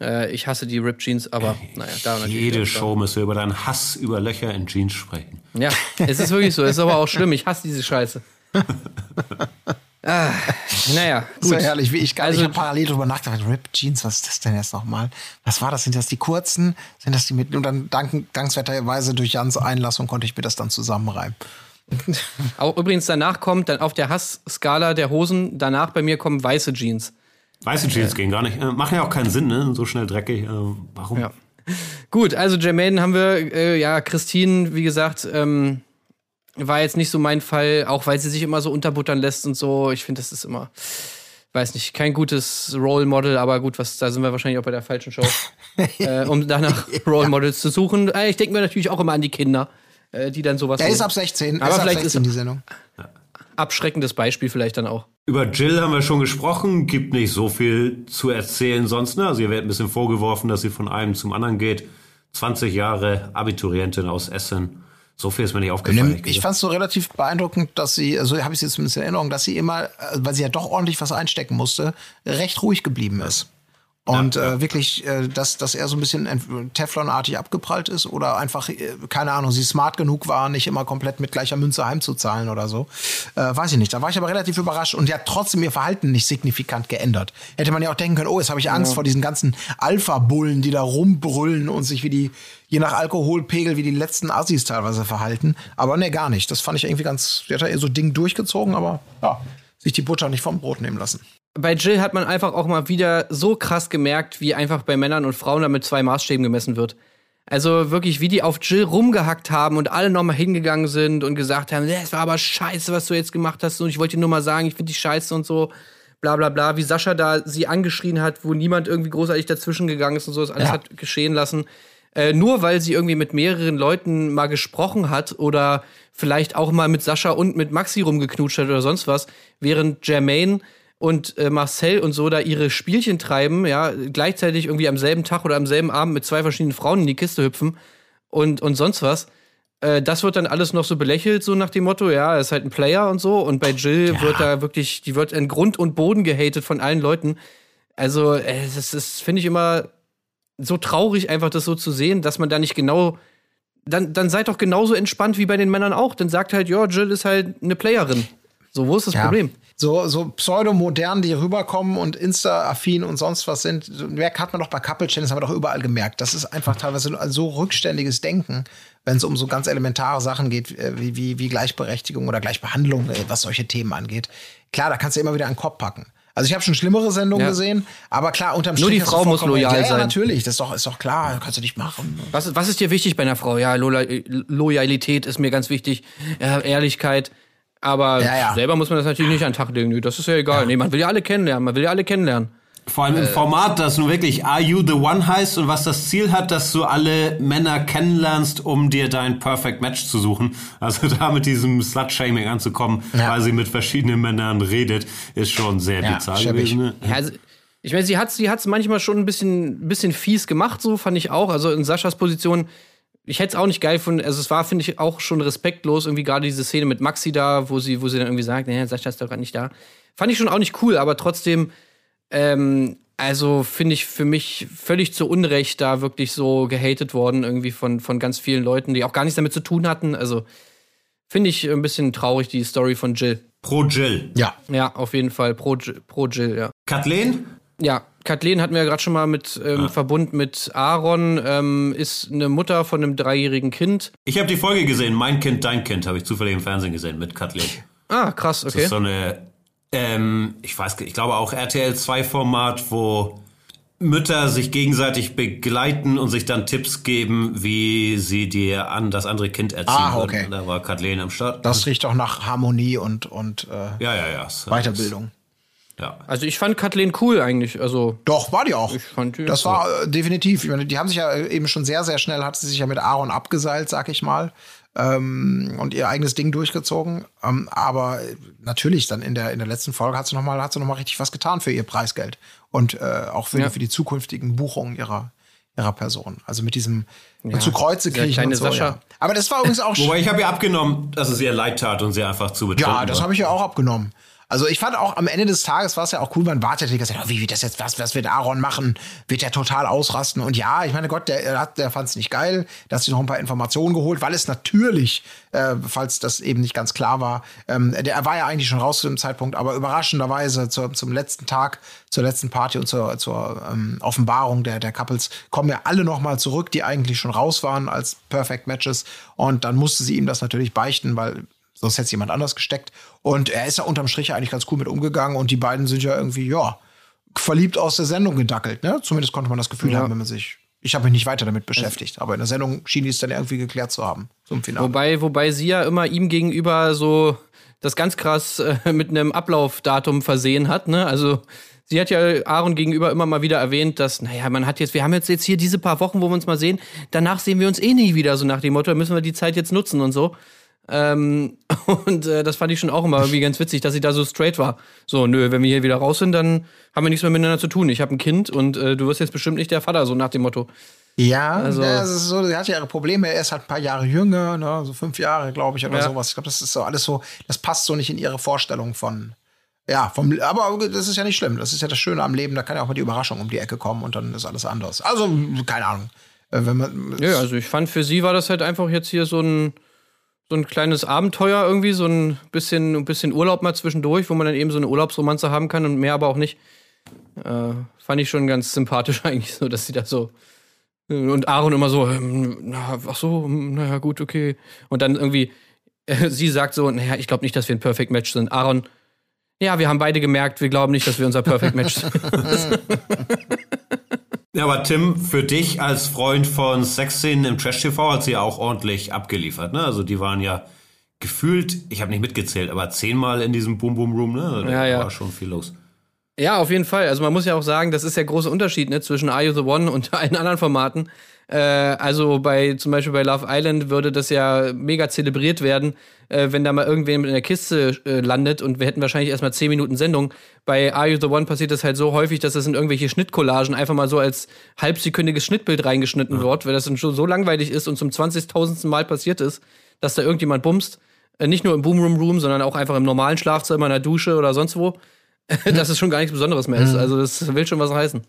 Äh, ich hasse die Ripped Jeans, aber naja, da natürlich. Jede Show müssen wir über deinen Hass über Löcher in Jeans sprechen. Ja, es ist wirklich so. Es ist aber auch schlimm. Ich hasse diese Scheiße. ah, naja, So gut. herrlich, wie ich gar Also- nicht. Ich habe parallel drüber nachgedacht. Rip Jeans, was ist das denn jetzt nochmal? Was war das? Sind das die kurzen? Sind das die mit? Und dann dank, dankenswerterweise durch Jans Einlassung konnte ich mir das dann zusammenreimen. Auch übrigens danach kommt dann auf der Hassskala der Hosen, danach bei mir kommen weiße Jeans. Weiße Jeans gehen gar nicht. Äh, machen ja auch keinen Sinn, ne? So schnell dreckig. Äh, warum? Ja. Gut, also Jermaine haben wir, äh, ja, Christine, wie gesagt, ähm, war jetzt nicht so mein Fall, auch weil sie sich immer so unterbuttern lässt und so. Ich finde, das ist immer, weiß nicht, kein gutes Role Model, aber gut, was, da sind wir wahrscheinlich auch bei der falschen Show, äh, um danach Role Models zu suchen. Äh, ich denke mir natürlich auch immer an die Kinder, äh, die dann sowas Er ist sehen. ab 16. Aber ist ab vielleicht 16 ist- die Sendung. abschreckendes Beispiel vielleicht dann auch. Über Jill haben wir schon gesprochen, gibt nicht so viel zu erzählen sonst. Ne? Also ihr werdet ein bisschen vorgeworfen, dass sie von einem zum anderen geht. 20 Jahre Abiturientin aus Essen. So viel ist mir nicht aufgefallen. Ich gesagt. fand es so relativ beeindruckend, dass sie, also habe ich sie zumindest in Erinnerung, dass sie immer, äh, weil sie ja doch ordentlich was einstecken musste, recht ruhig geblieben ist. Und Äh, wirklich, äh, dass, dass er so ein bisschen Teflonartig abgeprallt ist oder einfach, äh, keine Ahnung, sie smart genug war, nicht immer komplett mit gleicher Münze heimzuzahlen oder so. Äh, weiß ich nicht. Da war ich aber relativ überrascht und hat trotzdem ihr Verhalten nicht signifikant geändert. Hätte man ja auch denken können, oh, jetzt habe ich Angst vor diesen ganzen Alpha-Bullen, die da rumbrüllen und sich wie die, je nach Alkoholpegel, wie die letzten Assis teilweise verhalten. Aber ne, gar nicht. Das fand ich irgendwie ganz, sie hat da eher so Ding durchgezogen, aber ja, sich die Butter nicht vom Brot nehmen lassen. Bei Jill hat man einfach auch mal wieder so krass gemerkt, wie einfach bei Männern und Frauen da mit zwei Maßstäben gemessen wird. Also wirklich, wie die auf Jill rumgehackt haben und alle nochmal hingegangen sind und gesagt haben, das war aber scheiße, was du jetzt gemacht hast und ich wollte dir nur mal sagen, ich finde dich scheiße und so, bla bla bla. Wie Sascha da sie angeschrien hat, wo niemand irgendwie großartig dazwischen gegangen ist und so, das alles Ja. hat geschehen lassen. Äh, nur weil sie irgendwie mit mehreren Leuten mal gesprochen hat oder vielleicht auch mal mit Sascha und mit Maxi rumgeknutscht hat oder sonst was, während Jermaine und äh, Marcel und so da ihre Spielchen treiben, ja, gleichzeitig irgendwie am selben Tag oder am selben Abend mit zwei verschiedenen Frauen in die Kiste hüpfen und, und sonst was. Äh, das wird dann alles noch so belächelt, so nach dem Motto, ja, er ist halt ein Player und so. Und bei Jill wird da wirklich, die wird in Grund und Boden gehatet von allen Leuten. Also, äh, das, das finde ich immer so traurig, einfach das so zu sehen, dass man da nicht genau. Dann, dann seid doch genauso entspannt wie bei den Männern auch. Dann sagt halt, ja, Jill ist halt eine Playerin. So, wo ist das Ja. Problem? So, so pseudomodern, die rüberkommen und Insta-affin und sonst was sind. So, Mehr hat man doch bei Couple Channels, haben wir doch überall gemerkt. Das ist einfach teilweise ein so rückständiges Denken, wenn es um so ganz elementare Sachen geht, äh, wie, wie, wie Gleichberechtigung oder Gleichbehandlung, äh, was solche Themen angeht. Klar, da kannst du immer wieder einen Kopf packen. Also ich habe schon schlimmere Sendungen Ja. gesehen, aber klar, unterm Nur Strich die hast du Frau muss loyal ja, ja, sein. natürlich, das ist doch, ist doch klar, kannst du nicht machen. Was, ist- was ist dir wichtig bei einer Frau? Ja, Loyalität ist mir ganz wichtig, ja, Ehrlichkeit. Aber Ja, ja. selber muss man das natürlich nicht an den Tag legen. Das ist ja egal. Nee, man will ja alle kennenlernen. Man will ja alle kennenlernen. Vor allem im Format, das nun wirklich Are You the One heißt und was das Ziel hat, dass du alle Männer kennenlernst, um dir dein Perfect Match zu suchen. Also da mit diesem Slut-Shaming anzukommen, Ja. weil sie mit verschiedenen Männern redet, ist schon sehr Ja, bizarr gewesen. Ne? Ja, also, ich meine, sie hat sie hat's manchmal schon ein bisschen, bisschen fies gemacht, so fand ich auch. Also in Saschas Position, ich hätte es auch nicht geil gefunden. Also es war, finde ich, auch schon respektlos, irgendwie gerade diese Szene mit Maxi da, wo sie, wo sie dann irgendwie sagt, naja, Sascha ist doch gerade nicht da. Fand ich schon auch nicht cool, aber trotzdem, ähm, also finde ich für mich völlig zu Unrecht da wirklich so gehatet worden, irgendwie von, von ganz vielen Leuten, die auch gar nichts damit zu tun hatten. Also finde ich ein bisschen traurig, die Story von Jill. Pro Jill. Ja. Ja, auf jeden Fall. Pro, pro Jill, ja. Kathleen? Ja, Kathleen hatten wir ja gerade schon mal mit ähm, Verbund mit Aaron, ähm, ist eine Mutter von einem dreijährigen Kind. Ich habe die Folge gesehen, Mein Kind, Dein Kind, habe ich zufällig im Fernsehen gesehen mit Kathleen. Ah, krass, Das okay. ist so eine, ähm, ich weiß, ich glaube auch RTL 2 Format, wo Mütter sich gegenseitig begleiten und sich dann Tipps geben, wie sie dir an das andere Kind erziehen Ah, würden. okay. Da war Kathleen am Start. Das riecht doch nach Harmonie und, und äh, ja, ja, ja. Weiterbildung. Ja. Also ich fand Kathleen cool eigentlich. Also Doch, war die auch. Ich fand die das cool. war äh, definitiv. Ich meine, die haben sich ja äh, eben schon sehr, sehr schnell, hat sie sich ja mit Aaron abgeseilt, sag ich mal. Ähm, und ihr eigenes Ding durchgezogen. Ähm, aber äh, natürlich, dann in der, in der letzten Folge hat sie nochmal hat sie noch mal richtig was getan für ihr Preisgeld. Und äh, auch für, Ja. die, für die zukünftigen Buchungen ihrer, ihrer Person. Also mit diesem zu Kreuze kriechen und so. Ja. Aber das war übrigens auch Wobei ich habe ihr abgenommen, dass es ihr leid tat und sie einfach zu betrunken Ja, das habe ich ja auch abgenommen. Also ich fand auch am Ende des Tages war es ja auch cool, man wartet die ganze Zeit, oh, wie wird das jetzt, was, was wird Aaron machen? Wird er total ausrasten? Und ja, ich meine Gott, der, er der fand es nicht geil, der hat sich noch ein paar Informationen geholt, weil es natürlich, äh, falls das eben nicht ganz klar war, ähm, der er war ja eigentlich schon raus zu dem Zeitpunkt, aber überraschenderweise zur, zum letzten Tag, zur letzten Party und zur, zur ähm, Offenbarung der, der Couples kommen ja alle noch mal zurück, die eigentlich schon raus waren als Perfect Matches. Und dann musste sie ihm das natürlich beichten, weil sonst hätte es jemand anders gesteckt. Und er ist ja unterm Strich eigentlich ganz cool mit umgegangen und die beiden sind ja irgendwie, ja, verliebt aus der Sendung gedackelt, ne? Zumindest konnte man das Gefühl Ja. haben, wenn man sich. Ich habe mich nicht weiter damit beschäftigt, aber in der Sendung schien die es dann irgendwie geklärt zu haben. Zum Finale. Wobei, wobei sie ja immer ihm gegenüber so das ganz krass äh, mit einem Ablaufdatum versehen hat, ne? Also sie hat ja Aaron gegenüber immer mal wieder erwähnt, dass, naja, man hat jetzt, wir haben jetzt, jetzt hier diese paar Wochen, wo wir uns mal sehen, danach sehen wir uns eh nie wieder, so nach dem Motto, müssen wir die Zeit jetzt nutzen und so. Ähm, und äh, das fand ich schon auch immer irgendwie ganz witzig, dass sie da so straight war. So, nö, wenn wir hier wieder raus sind, dann haben wir nichts mehr miteinander zu tun. Ich habe ein Kind und äh, du wirst jetzt bestimmt nicht der Vater, so nach dem Motto. Ja, Also- ja, es ist so, sie hat ja ihre Probleme. Er ist halt ein paar Jahre jünger, ne? so fünf Jahre, glaube ich, oder Ja. sowas. Ich glaube, das ist so alles so, das passt so nicht in ihre Vorstellung von. Ja, vom, aber das ist ja nicht schlimm. Das ist ja das Schöne am Leben. Da kann ja auch mal die Überraschung um die Ecke kommen und dann ist alles anders. Also, keine Ahnung. Äh, Wenn man, Ja, also ich fand für sie war das halt einfach jetzt hier so ein so ein kleines Abenteuer irgendwie, so ein bisschen, ein bisschen Urlaub mal zwischendurch, wo man dann eben so eine Urlaubsromanze haben kann und mehr aber auch nicht. Äh, fand ich schon ganz sympathisch eigentlich so, dass sie da so und Aaron immer so, ähm, na, ach so, naja, gut, okay. Und dann irgendwie, äh, sie sagt so, naja, ich glaube nicht, dass wir ein Perfect Match sind. Aaron, ja, wir haben beide gemerkt, wir glauben nicht, dass wir unser Perfect Match sind. Ja, aber Tim, für dich als Freund von Sexszenen im Trash-TV hat sie ja auch ordentlich abgeliefert, ne? Also die waren ja gefühlt, ich habe nicht mitgezählt, aber zehnmal in diesem Boom Boom Room, ne? Da Ja, ja. war schon viel los. Ja, auf jeden Fall. Also man muss ja auch sagen, das ist der große Unterschied ne, zwischen Are You the One und allen anderen Formaten. Äh, also bei zum Beispiel bei Love Island würde das ja mega zelebriert werden, äh, wenn da mal irgendwer in der Kiste äh, landet und wir hätten wahrscheinlich erstmal 10 Minuten Sendung. Bei Are You the One passiert das halt so häufig, dass das in irgendwelche Schnittcollagen einfach mal so als halbsekündiges Schnittbild reingeschnitten wird, weil das dann schon so langweilig ist und zum 20.000. Mal passiert ist, dass da irgendjemand bumst. Äh, nicht nur im Boom Room Room, sondern auch einfach im normalen Schlafzimmer, in der Dusche oder sonst wo. dass es schon gar nichts Besonderes mehr ist. Also das will schon was heißen.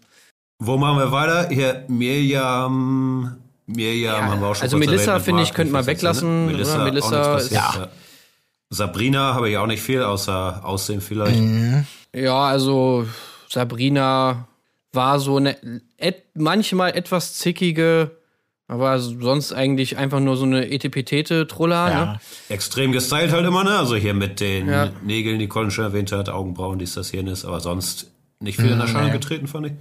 Wo machen wir weiter? Hier, Mirjam. Mirjam haben wir auch schon also Melissa, finde ich, könnte man weglassen, Ne? Melissa, Melissa ist- passiert, ja. Sabrina habe ich auch nicht viel, außer Aussehen vielleicht. Mhm. Ja, also Sabrina war so eine et, manchmal etwas zickige, aber sonst eigentlich einfach nur so eine Etipetete-Truller. Ne? Extrem gestylt halt immer, ne? Also hier mit den Ja. Nägeln, die Colin schon erwähnt hat, Augenbrauen, dies, das, jenes, aber sonst nicht viel in Erscheinung getreten, fand ich.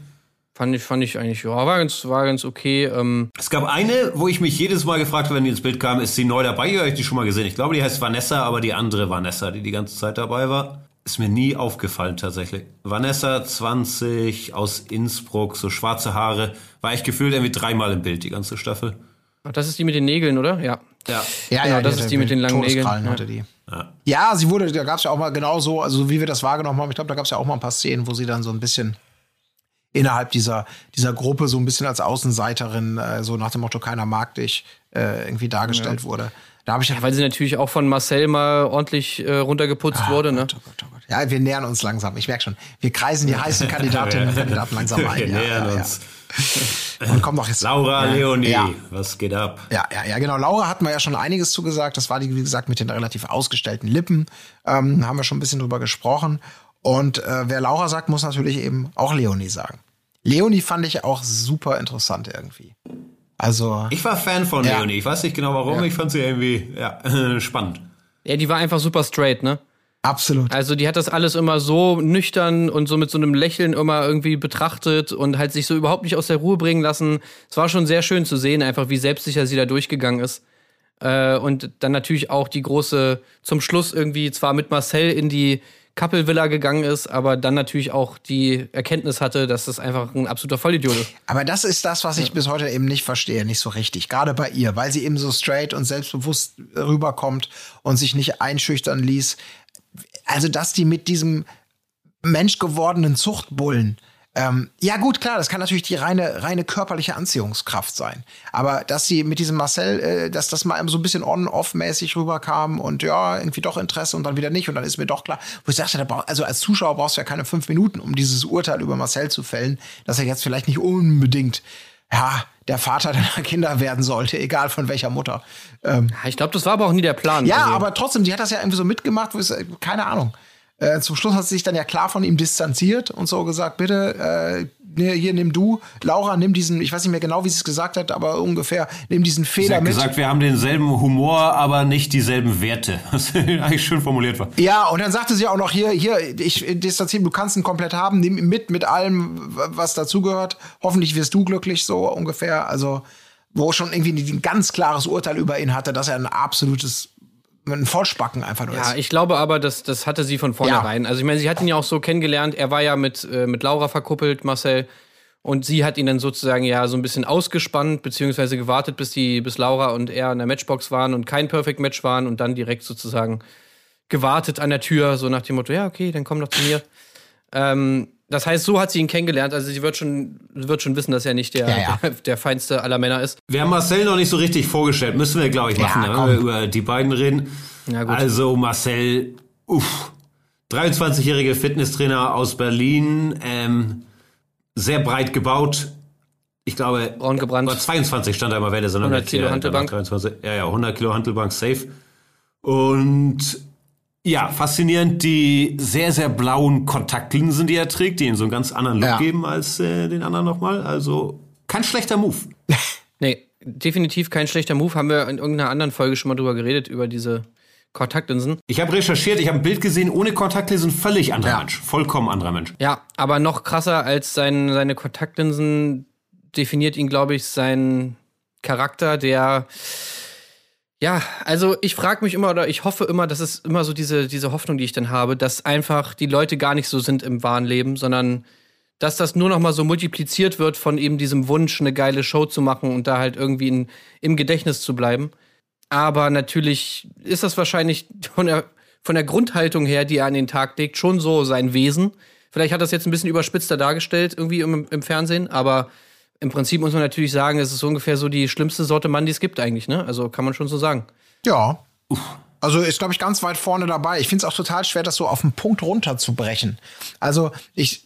Fand ich, fand ich eigentlich, ja, war ganz, war ganz okay. Ähm, Es gab eine, wo ich mich jedes Mal gefragt habe, wenn die ins Bild kam, ist sie neu dabei? Ihr habt die schon mal gesehen. Ich glaube, die heißt Vanessa, aber die andere Vanessa, die die ganze Zeit dabei war, ist mir nie aufgefallen tatsächlich. Vanessa 20 aus Innsbruck, so schwarze Haare, war ich gefühlt irgendwie dreimal im Bild, die ganze Staffel. ach, das ist die mit den Nägeln, oder? Ja. Ja. Ja, Genau, das hatte ist die mit den langen Nägeln, Hatte die. Ja. sie wurde, da gab es ja auch mal genau so, also so wie wir das wahrgenommen haben, ich glaube, da gab es ja auch mal ein paar Szenen, wo sie dann so ein bisschen innerhalb dieser, dieser Gruppe so ein bisschen als Außenseiterin, äh, so nach dem Motto, keiner mag dich, äh, irgendwie dargestellt wurde. Da habe ich ja, Weil sie natürlich auch von Marcel mal ordentlich äh, runtergeputzt wurde, ne? Gott, oh Gott, oh Gott. Ja, wir nähern uns langsam. Ich merke schon, wir kreisen die heißen Kandidatinnen und Kandidaten langsam Wir ein. Ja, nähern ja, uns. ja. Und kommt doch jetzt. Laura Leonie, Ja. was geht ab? Ja, ja, ja, genau. Laura hat man ja schon einiges zugesagt. Das war die, wie gesagt, mit den relativ ausgestellten Lippen. Ähm, haben wir schon ein bisschen drüber gesprochen. Und äh, wer Laura sagt, muss natürlich eben auch Leonie sagen. Leonie fand ich auch super interessant irgendwie. Also, Ich war Fan von Ja. Leonie. Ich weiß nicht genau warum. Ich fand sie irgendwie ja, spannend. Ja, die war einfach super straight, ne? absolut. Also die hat das alles immer so nüchtern und so mit so einem Lächeln immer irgendwie betrachtet und halt sich so überhaupt nicht aus der Ruhe bringen lassen. Es war schon sehr schön zu sehen, einfach wie selbstsicher sie da durchgegangen ist. Äh, und dann natürlich auch die große, zum Schluss irgendwie zwar mit Marcel in die Kappelvilla gegangen ist, aber dann natürlich auch die Erkenntnis hatte, dass das einfach ein absoluter Vollidiot ist. Aber das ist das, was ich bis heute eben nicht verstehe, nicht so richtig. Gerade bei ihr, weil sie eben so straight und selbstbewusst rüberkommt und sich nicht einschüchtern ließ. Also, dass die mit diesem menschgewordenen Zuchtbullen ähm, ja gut, klar, das kann natürlich die reine, reine körperliche Anziehungskraft sein. Aber dass sie mit diesem Marcel, äh, dass das mal so ein bisschen on-off-mäßig rüberkam und ja, irgendwie doch Interesse und dann wieder nicht und dann ist mir doch klar, wo ich sagte, brauch, also als Zuschauer brauchst du ja keine fünf Minuten, um dieses Urteil über Marcel zu fällen, dass er jetzt vielleicht nicht unbedingt, ja, der Vater deiner Kinder werden sollte, egal von welcher Mutter. Ähm, Ich glaube, das war aber auch nie der Plan. ja, Also- aber trotzdem, die hat das ja irgendwie so mitgemacht, wo es, keine Ahnung. Äh, zum Schluss hat sie sich dann ja klar von ihm distanziert und so gesagt, bitte, äh, hier nimm du, Laura, nimm diesen, ich weiß nicht mehr genau, wie sie es gesagt hat, aber ungefähr, nimm diesen Sie Fehler hat mit. gesagt, wir haben denselben Humor, aber nicht dieselben Werte. Was eigentlich schön formuliert war. Ja, und dann sagte sie auch noch hier, hier, ich distanziere, du kannst ihn komplett haben, nimm ihn mit, mit allem, was dazugehört. Hoffentlich wirst du glücklich, so ungefähr. Also, wo schon irgendwie ein ganz klares Urteil über ihn hatte, dass er ein absolutes, ein Vollspacken einfach nur Ja, ist. ich glaube aber, das, das hatte sie von vornherein. Also ich meine, sie hat ihn ja auch so kennengelernt. Er war ja mit, äh, mit Laura verkuppelt, Marcel. Und sie hat ihn dann sozusagen ja so ein bisschen ausgespannt, beziehungsweise gewartet, bis die, bis Laura und er in der Matchbox waren und kein Perfect Match waren und dann direkt sozusagen gewartet an der Tür, so nach dem Motto, ja, okay, dann komm doch zu mir. ähm, das heißt, so hat sie ihn kennengelernt. Also sie wird schon, wird schon wissen, dass er nicht der, Ja, ja. der, der feinste aller Männer ist. Wir haben Marcel noch nicht so richtig vorgestellt. Müssen wir, glaube ich, machen, Ja, ne, wenn wir über die beiden reden. Also Marcel, uff, 23-jährige Fitnesstrainer aus Berlin, ähm, sehr breit gebaut. Ich glaube, Braun gebrannt. oder 22 stand da immer Welle, sondern 100 Kilo. 23, ja, ja, 100 Kilo Hantelbank safe. Und ja, faszinierend die sehr, sehr blauen Kontaktlinsen, die er trägt, die ihn so einen ganz anderen Look Ja. geben als äh, den anderen nochmal. Also kein schlechter Move. Nee, definitiv kein schlechter Move. Haben wir in irgendeiner anderen Folge schon mal drüber geredet, über diese Kontaktlinsen. Ich habe recherchiert, ich habe ein Bild gesehen, ohne Kontaktlinsen, völlig anderer Ja. Mensch. Vollkommen anderer Mensch. Ja, aber noch krasser als sein, seine Kontaktlinsen definiert ihn, glaube ich, sein Charakter, der. Ja, also ich frage mich immer oder ich hoffe immer, das ist immer so diese, diese Hoffnung, die ich dann habe, dass einfach die Leute gar nicht so sind im wahren Leben, sondern dass das nur noch mal so multipliziert wird von eben diesem Wunsch, eine geile Show zu machen und da halt irgendwie in, im Gedächtnis zu bleiben. Aber natürlich ist das wahrscheinlich von der, von der Grundhaltung her, die er an den Tag legt, schon so sein Wesen. Vielleicht hat das jetzt ein bisschen überspitzter dargestellt, irgendwie im, im Fernsehen, aber im Prinzip muss man natürlich sagen, es ist so ungefähr so die schlimmste Sorte Mann, die es gibt eigentlich, ne? Also kann man schon so sagen. Ja. Also ist, glaube ich, ganz weit vorne dabei. Ich finde es auch total schwer, das so auf den Punkt runterzubrechen. Also ich,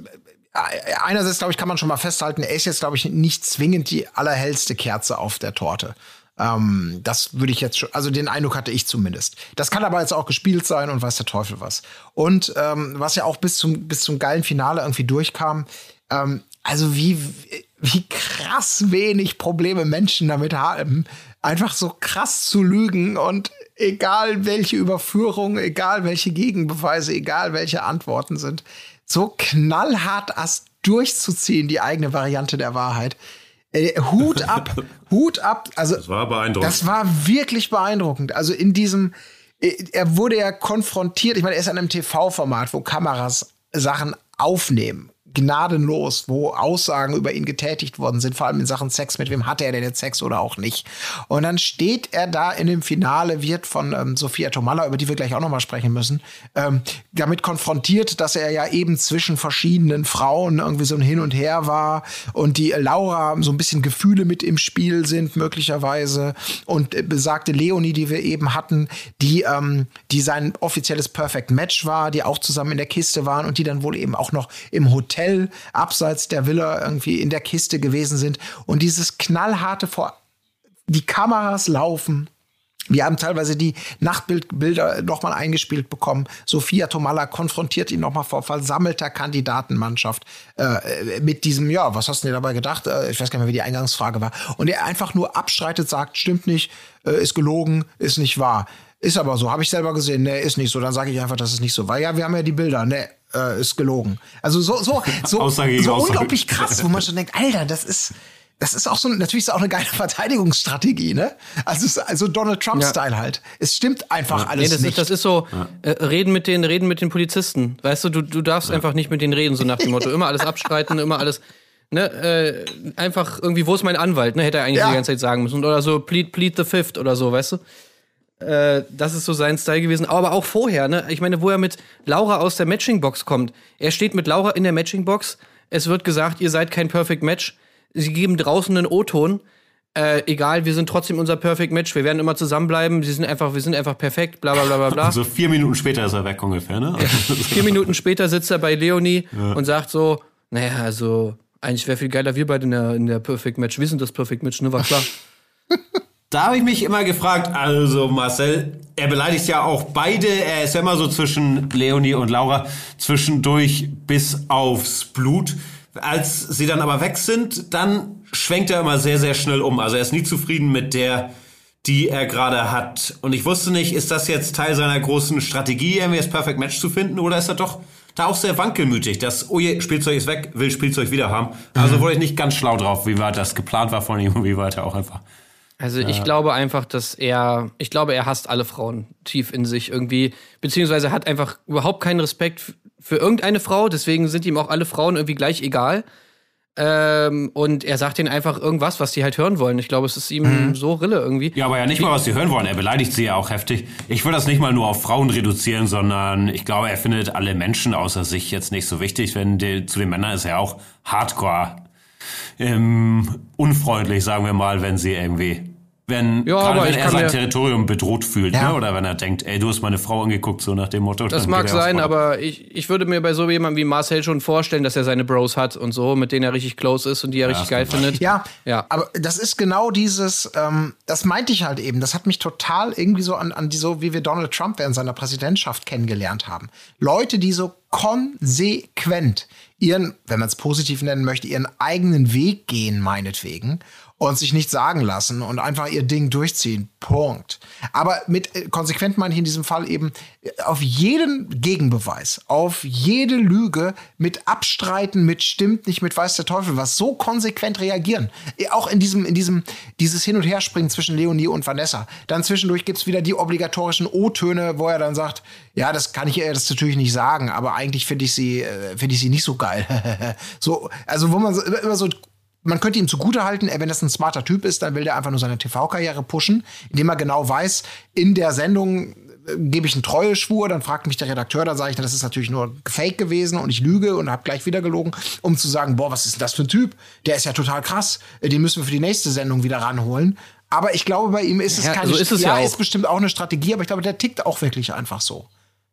einerseits, glaube ich, kann man schon mal festhalten, er ist jetzt, glaube ich, nicht zwingend die allerhellste Kerze auf der Torte. Ähm, das würde ich jetzt schon, also den Eindruck hatte ich zumindest. Das kann aber jetzt auch gespielt sein und weiß der Teufel was. Und ähm, was ja auch bis zum, bis zum geilen Finale irgendwie durchkam, ähm, also wie, wie krass wenig Probleme Menschen damit haben, einfach so krass zu lügen und egal welche Überführung, egal welche Gegenbeweise, egal welche Antworten sind, so knallhart erst durchzuziehen, die eigene Variante der Wahrheit. Äh, Hut ab, Hut ab. Also, Das war beeindruckend. Das war wirklich beeindruckend. Also in diesem, äh, er wurde ja konfrontiert, ich meine, er ist an einem TV-Format, wo Kameras Sachen aufnehmen. Gnadenlos, wo Aussagen über ihn getätigt worden sind, vor allem in Sachen Sex, mit wem hatte er denn jetzt Sex oder auch nicht. Und dann steht er da in dem Finale, wird von ähm, Sophia Tomalla, über die wir gleich auch noch mal sprechen müssen, ähm, damit konfrontiert, dass er ja eben zwischen verschiedenen Frauen irgendwie so ein Hin und Her war und die Laura so ein bisschen Gefühle mit im Spiel sind, möglicherweise. Und äh, besagte Leonie, die wir eben hatten, die, ähm, die sein offizielles Perfect Match war, die auch zusammen in der Kiste waren und die dann wohl eben auch noch im Hotel abseits der Villa irgendwie in der Kiste gewesen sind. Und dieses knallharte vor die Kameras laufen. Wir haben teilweise die Nachtbildbilder nochmal eingespielt bekommen. Sophia Tomalla konfrontiert ihn nochmal vor versammelter Kandidatenmannschaft äh, mit diesem, ja, was hast du dir dabei gedacht? Äh, ich weiß gar nicht mehr, wie die Eingangsfrage war. Und er einfach nur abstreitet, sagt, stimmt nicht, äh, ist gelogen, ist nicht wahr. Ist aber so, habe ich selber gesehen, ne, ist nicht so. Dann sage ich einfach, dass es nicht so war. Ja, wir haben ja die Bilder, ne, äh, ist gelogen. Also so, so, so, Aussage so Aussage. unglaublich krass, wo man schon denkt, Alter, das ist, das ist auch so, natürlich ist auch eine geile Verteidigungsstrategie, ne? Also, es ist also Donald Trump-Style halt. Es stimmt einfach Nee, alles das, nicht. ist, das ist so, äh, reden mit den, reden mit den Polizisten. Weißt du, du, du darfst einfach nicht mit denen reden, so nach dem Motto. Immer alles abstreiten, immer alles. Ne, äh, einfach irgendwie, wo ist mein Anwalt? Ne, hätte er eigentlich Ja. die ganze Zeit sagen müssen. Oder so, plead, plead the fifth oder so, weißt du? Äh, das ist so sein Style gewesen. Aber auch vorher, ne? Ich meine, wo er mit Laura aus der Matching-Box kommt. Er steht mit Laura in der Matching-Box. Es wird gesagt, ihr seid kein Perfect Match. Sie geben draußen einen O-Ton. Äh, egal, wir sind trotzdem unser Perfect Match. Wir werden immer zusammenbleiben. Sie sind einfach, wir sind einfach perfekt. Bla bla bla bla bla. Also vier Minuten später ist er weg ungefähr, ne? Vier Minuten später sitzt er bei Leonie und sagt so, naja, also eigentlich wäre viel geiler wir beide in der, in der Perfect Match. Wir sind das Perfect Match, ne? War klar. Da habe ich mich immer gefragt, also Marcel, er beleidigt ja auch beide, er ist ja immer so zwischen Leonie und Laura, zwischendurch bis aufs Blut. Als sie dann aber weg sind, dann schwenkt er immer sehr, sehr schnell um. Also er ist nie zufrieden mit der, die er gerade hat. Und ich wusste nicht, ist das jetzt Teil seiner großen Strategie, irgendwie das Perfect Match zu finden, oder ist er doch da auch sehr wankelmütig, dass, oh je, Spielzeug ist weg, will Spielzeug wieder haben. Also wurde ich nicht ganz schlau drauf, wie weit das geplant war von ihm und wie weit er auch einfach Also ich glaube einfach, dass er, ich glaube, er hasst alle Frauen tief in sich irgendwie, beziehungsweise hat einfach überhaupt keinen Respekt für irgendeine Frau, deswegen sind ihm auch alle Frauen irgendwie gleich egal. Ähm, und er sagt ihnen einfach irgendwas, was die halt hören wollen. Ich glaube, es ist ihm so Rille irgendwie. Ja, aber ja nicht mal, was sie hören wollen. Er beleidigt sie ja auch heftig. Ich will das nicht mal nur auf Frauen reduzieren, sondern ich glaube, er findet alle Menschen außer sich jetzt nicht so wichtig. Wenn die, zu den Männern ist er auch hardcore ähm, unfreundlich, sagen wir mal, wenn sie irgendwie, wenn, Ja, gerade aber wenn ich er sein Territorium bedroht fühlt, Ja. ne? oder wenn er denkt, ey, du hast meine Frau angeguckt, so nach dem Motto. Das mag sein, aber ich, ich würde mir bei so jemandem wie Marcel schon vorstellen, dass er seine Bros hat und so, mit denen er richtig close ist und die er richtig das geil findet. Ja, Ja. aber das ist genau dieses, ähm, das meinte ich halt eben. Das hat mich total irgendwie so an, an die, so wie wir Donald Trump während seiner Präsidentschaft kennengelernt haben. Leute, die so konsequent ihren, wenn man es positiv nennen möchte, ihren eigenen Weg gehen, meinetwegen, und sich nicht sagen lassen und einfach ihr Ding durchziehen. Punkt. Aber mit äh, konsequent meine ich in diesem Fall eben äh, auf jeden Gegenbeweis, auf jede Lüge mit Abstreiten, mit stimmt nicht, mit weiß der Teufel was, so konsequent reagieren. Äh, Auch in diesem, in diesem, dieses Hin- und Herspringen zwischen Leonie und Vanessa. Dann zwischendurch gibt's wieder die obligatorischen O-Töne, wo er dann sagt, ja, das kann ich ihr jetzt natürlich nicht sagen, aber eigentlich finde ich sie, äh, finde ich sie nicht so geil. so, also wo man so, immer so man könnte ihm zugutehalten, wenn das ein smarter Typ ist, dann will der einfach nur seine TV-Karriere pushen, indem er genau weiß, in der Sendung äh, gebe ich einen Treueschwur, dann fragt mich der Redakteur, dann sage ich, das ist natürlich nur Fake gewesen und ich lüge und habe gleich wieder gelogen, um zu sagen, boah, was ist denn das für ein Typ? Der ist ja total krass, äh, den müssen wir für die nächste Sendung wieder ranholen. Aber ich glaube, bei ihm ist es Ja, keine so ist es ja, ja ist bestimmt auch eine Strategie, aber ich glaube, der tickt auch wirklich einfach so.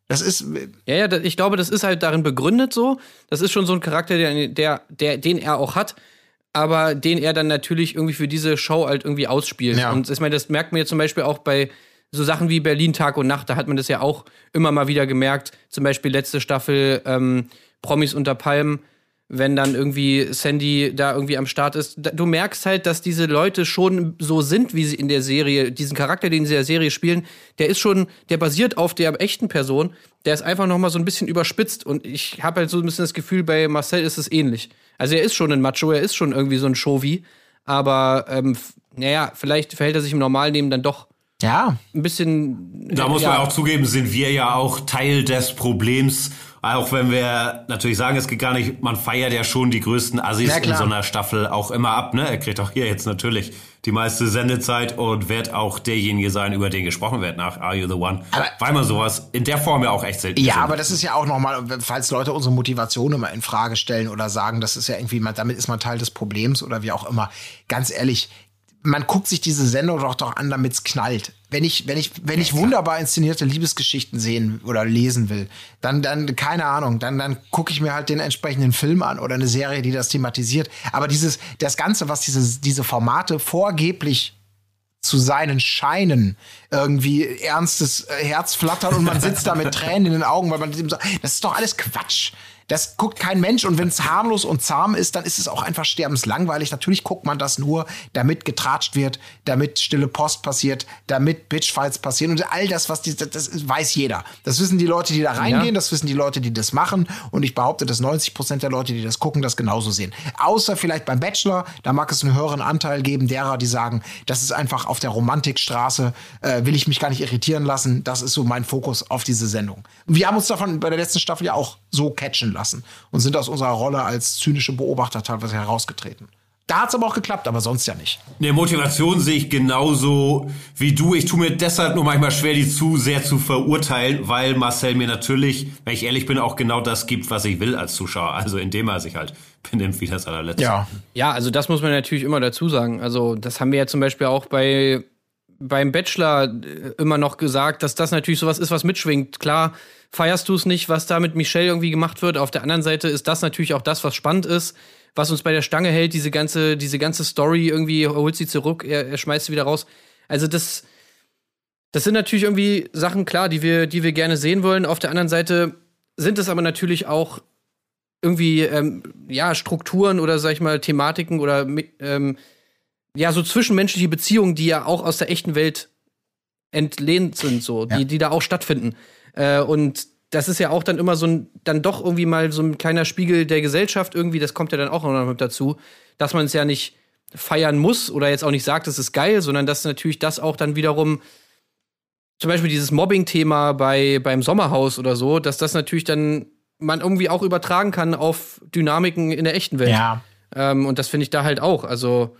Das ist. Ja, ja, da- ich glaube, das ist halt darin begründet so. Das ist schon so ein Charakter, der, der, der, den er auch hat, aber den er dann natürlich irgendwie für diese Show halt irgendwie ausspielt. Ja. Und ich meine, das merkt man jetzt zum Beispiel auch bei so Sachen wie Berlin Tag und Nacht, da hat man das ja auch immer mal wieder gemerkt. Zum Beispiel letzte Staffel ähm, Promis unter Palmen, wenn dann irgendwie Sandy da irgendwie am Start ist. Du merkst halt, dass diese Leute schon so sind, wie sie in der Serie, diesen Charakter, den sie in der Serie spielen, der ist schon, der basiert auf der echten Person, der ist einfach noch mal so ein bisschen überspitzt und ich habe halt so ein bisschen das Gefühl, bei Marcel ist es ähnlich. Also er ist schon ein Macho, er ist schon irgendwie so ein Chauvi, aber ähm, naja, vielleicht verhält er sich im Normalleben dann doch Ja. ein bisschen. Da muss ja, man auch zugeben, sind wir ja auch Teil des Problems. Auch wenn wir natürlich sagen, es geht gar nicht, man feiert ja schon die größten Assis Ja, in so einer Staffel auch immer ab. Ne? Er kriegt auch hier jetzt natürlich die meiste Sendezeit und wird auch derjenige sein, über den gesprochen wird nach Are You the One? Aber- weil man sowas in der Form ja auch echt selten Ja, gesehen aber das ist ja auch nochmal, falls Leute unsere Motivation immer in Frage stellen oder sagen, das ist ja irgendwie, man, damit ist man Teil des Problems oder wie auch immer. Ganz ehrlich, man guckt sich diese Sendung doch doch an, damit's knallt. Wenn ich, wenn ich, wenn ich wunderbar inszenierte Liebesgeschichten sehen oder lesen will, dann, dann, keine Ahnung, dann, dann gucke ich mir halt den entsprechenden Film an oder eine Serie, die das thematisiert. Aber dieses, das Ganze, was diese, diese Formate vorgeblich zu seinen Scheinen irgendwie ernstes äh, Herzflattern und man sitzt da mit Tränen in den Augen, weil man dem sagt, das ist doch alles Quatsch. Das guckt kein Mensch und wenn es harmlos und zahm ist, dann ist es auch einfach sterbenslangweilig. Natürlich guckt man das nur, damit getratscht wird, damit stille Post passiert, damit Bitchfights passieren und all das, was die, das, das weiß jeder. Das wissen die Leute, die da reingehen, Ja. das wissen die Leute, die das machen und ich behaupte, dass 90 Prozent der Leute, die das gucken, das genauso sehen. Außer vielleicht beim Bachelor, da mag es einen höheren Anteil geben derer, die sagen, das ist einfach auf der Romantikstraße, äh, will ich mich gar nicht irritieren lassen. Das ist so mein Fokus auf diese Sendung. Wir haben uns davon bei der letzten Staffel ja auch so catchen lassen und sind aus unserer Rolle als zynische Beobachter teilweise herausgetreten. Da hat's aber auch geklappt, aber sonst ja nicht. Ne, Motivation sehe ich genauso wie du. Ich tue mir deshalb nur manchmal schwer, die zu sehr zu verurteilen, weil Marcel mir natürlich, wenn ich ehrlich bin, auch genau das gibt, was ich will als Zuschauer. Also indem er sich halt benimmt wie das allerletzte. Ja, also das muss man natürlich immer dazu sagen. Also das haben wir ja zum Beispiel auch bei beim Bachelor äh, immer noch gesagt, dass das natürlich sowas ist, was mitschwingt. Klar, feierst du es nicht, was da mit Michelle irgendwie gemacht wird. Auf der anderen Seite ist das natürlich auch das, was spannend ist, was uns bei der Stange hält. Diese ganze, diese ganze Story irgendwie er holt sie zurück, er, er schmeißt sie wieder raus. Also das, das sind natürlich irgendwie Sachen klar, die wir, die wir gerne sehen wollen. Auf der anderen Seite sind es aber natürlich auch irgendwie ähm, ja Strukturen oder sag ich mal Thematiken oder ähm, ja so zwischenmenschliche Beziehungen, die ja auch aus der echten Welt entlehnt sind, so die die da auch stattfinden. Äh, und das ist ja auch dann immer so ein dann doch irgendwie mal so ein kleiner Spiegel der Gesellschaft irgendwie. Das kommt ja dann auch noch mit dazu, dass man es ja nicht feiern muss oder jetzt auch nicht sagt, es ist geil, sondern dass natürlich das auch dann wiederum zum Beispiel dieses Mobbing-Thema bei, beim Sommerhaus oder so, dass das natürlich dann man irgendwie auch übertragen kann auf Dynamiken in der echten Welt. Ja. Ähm, und das finde ich da halt auch. Also,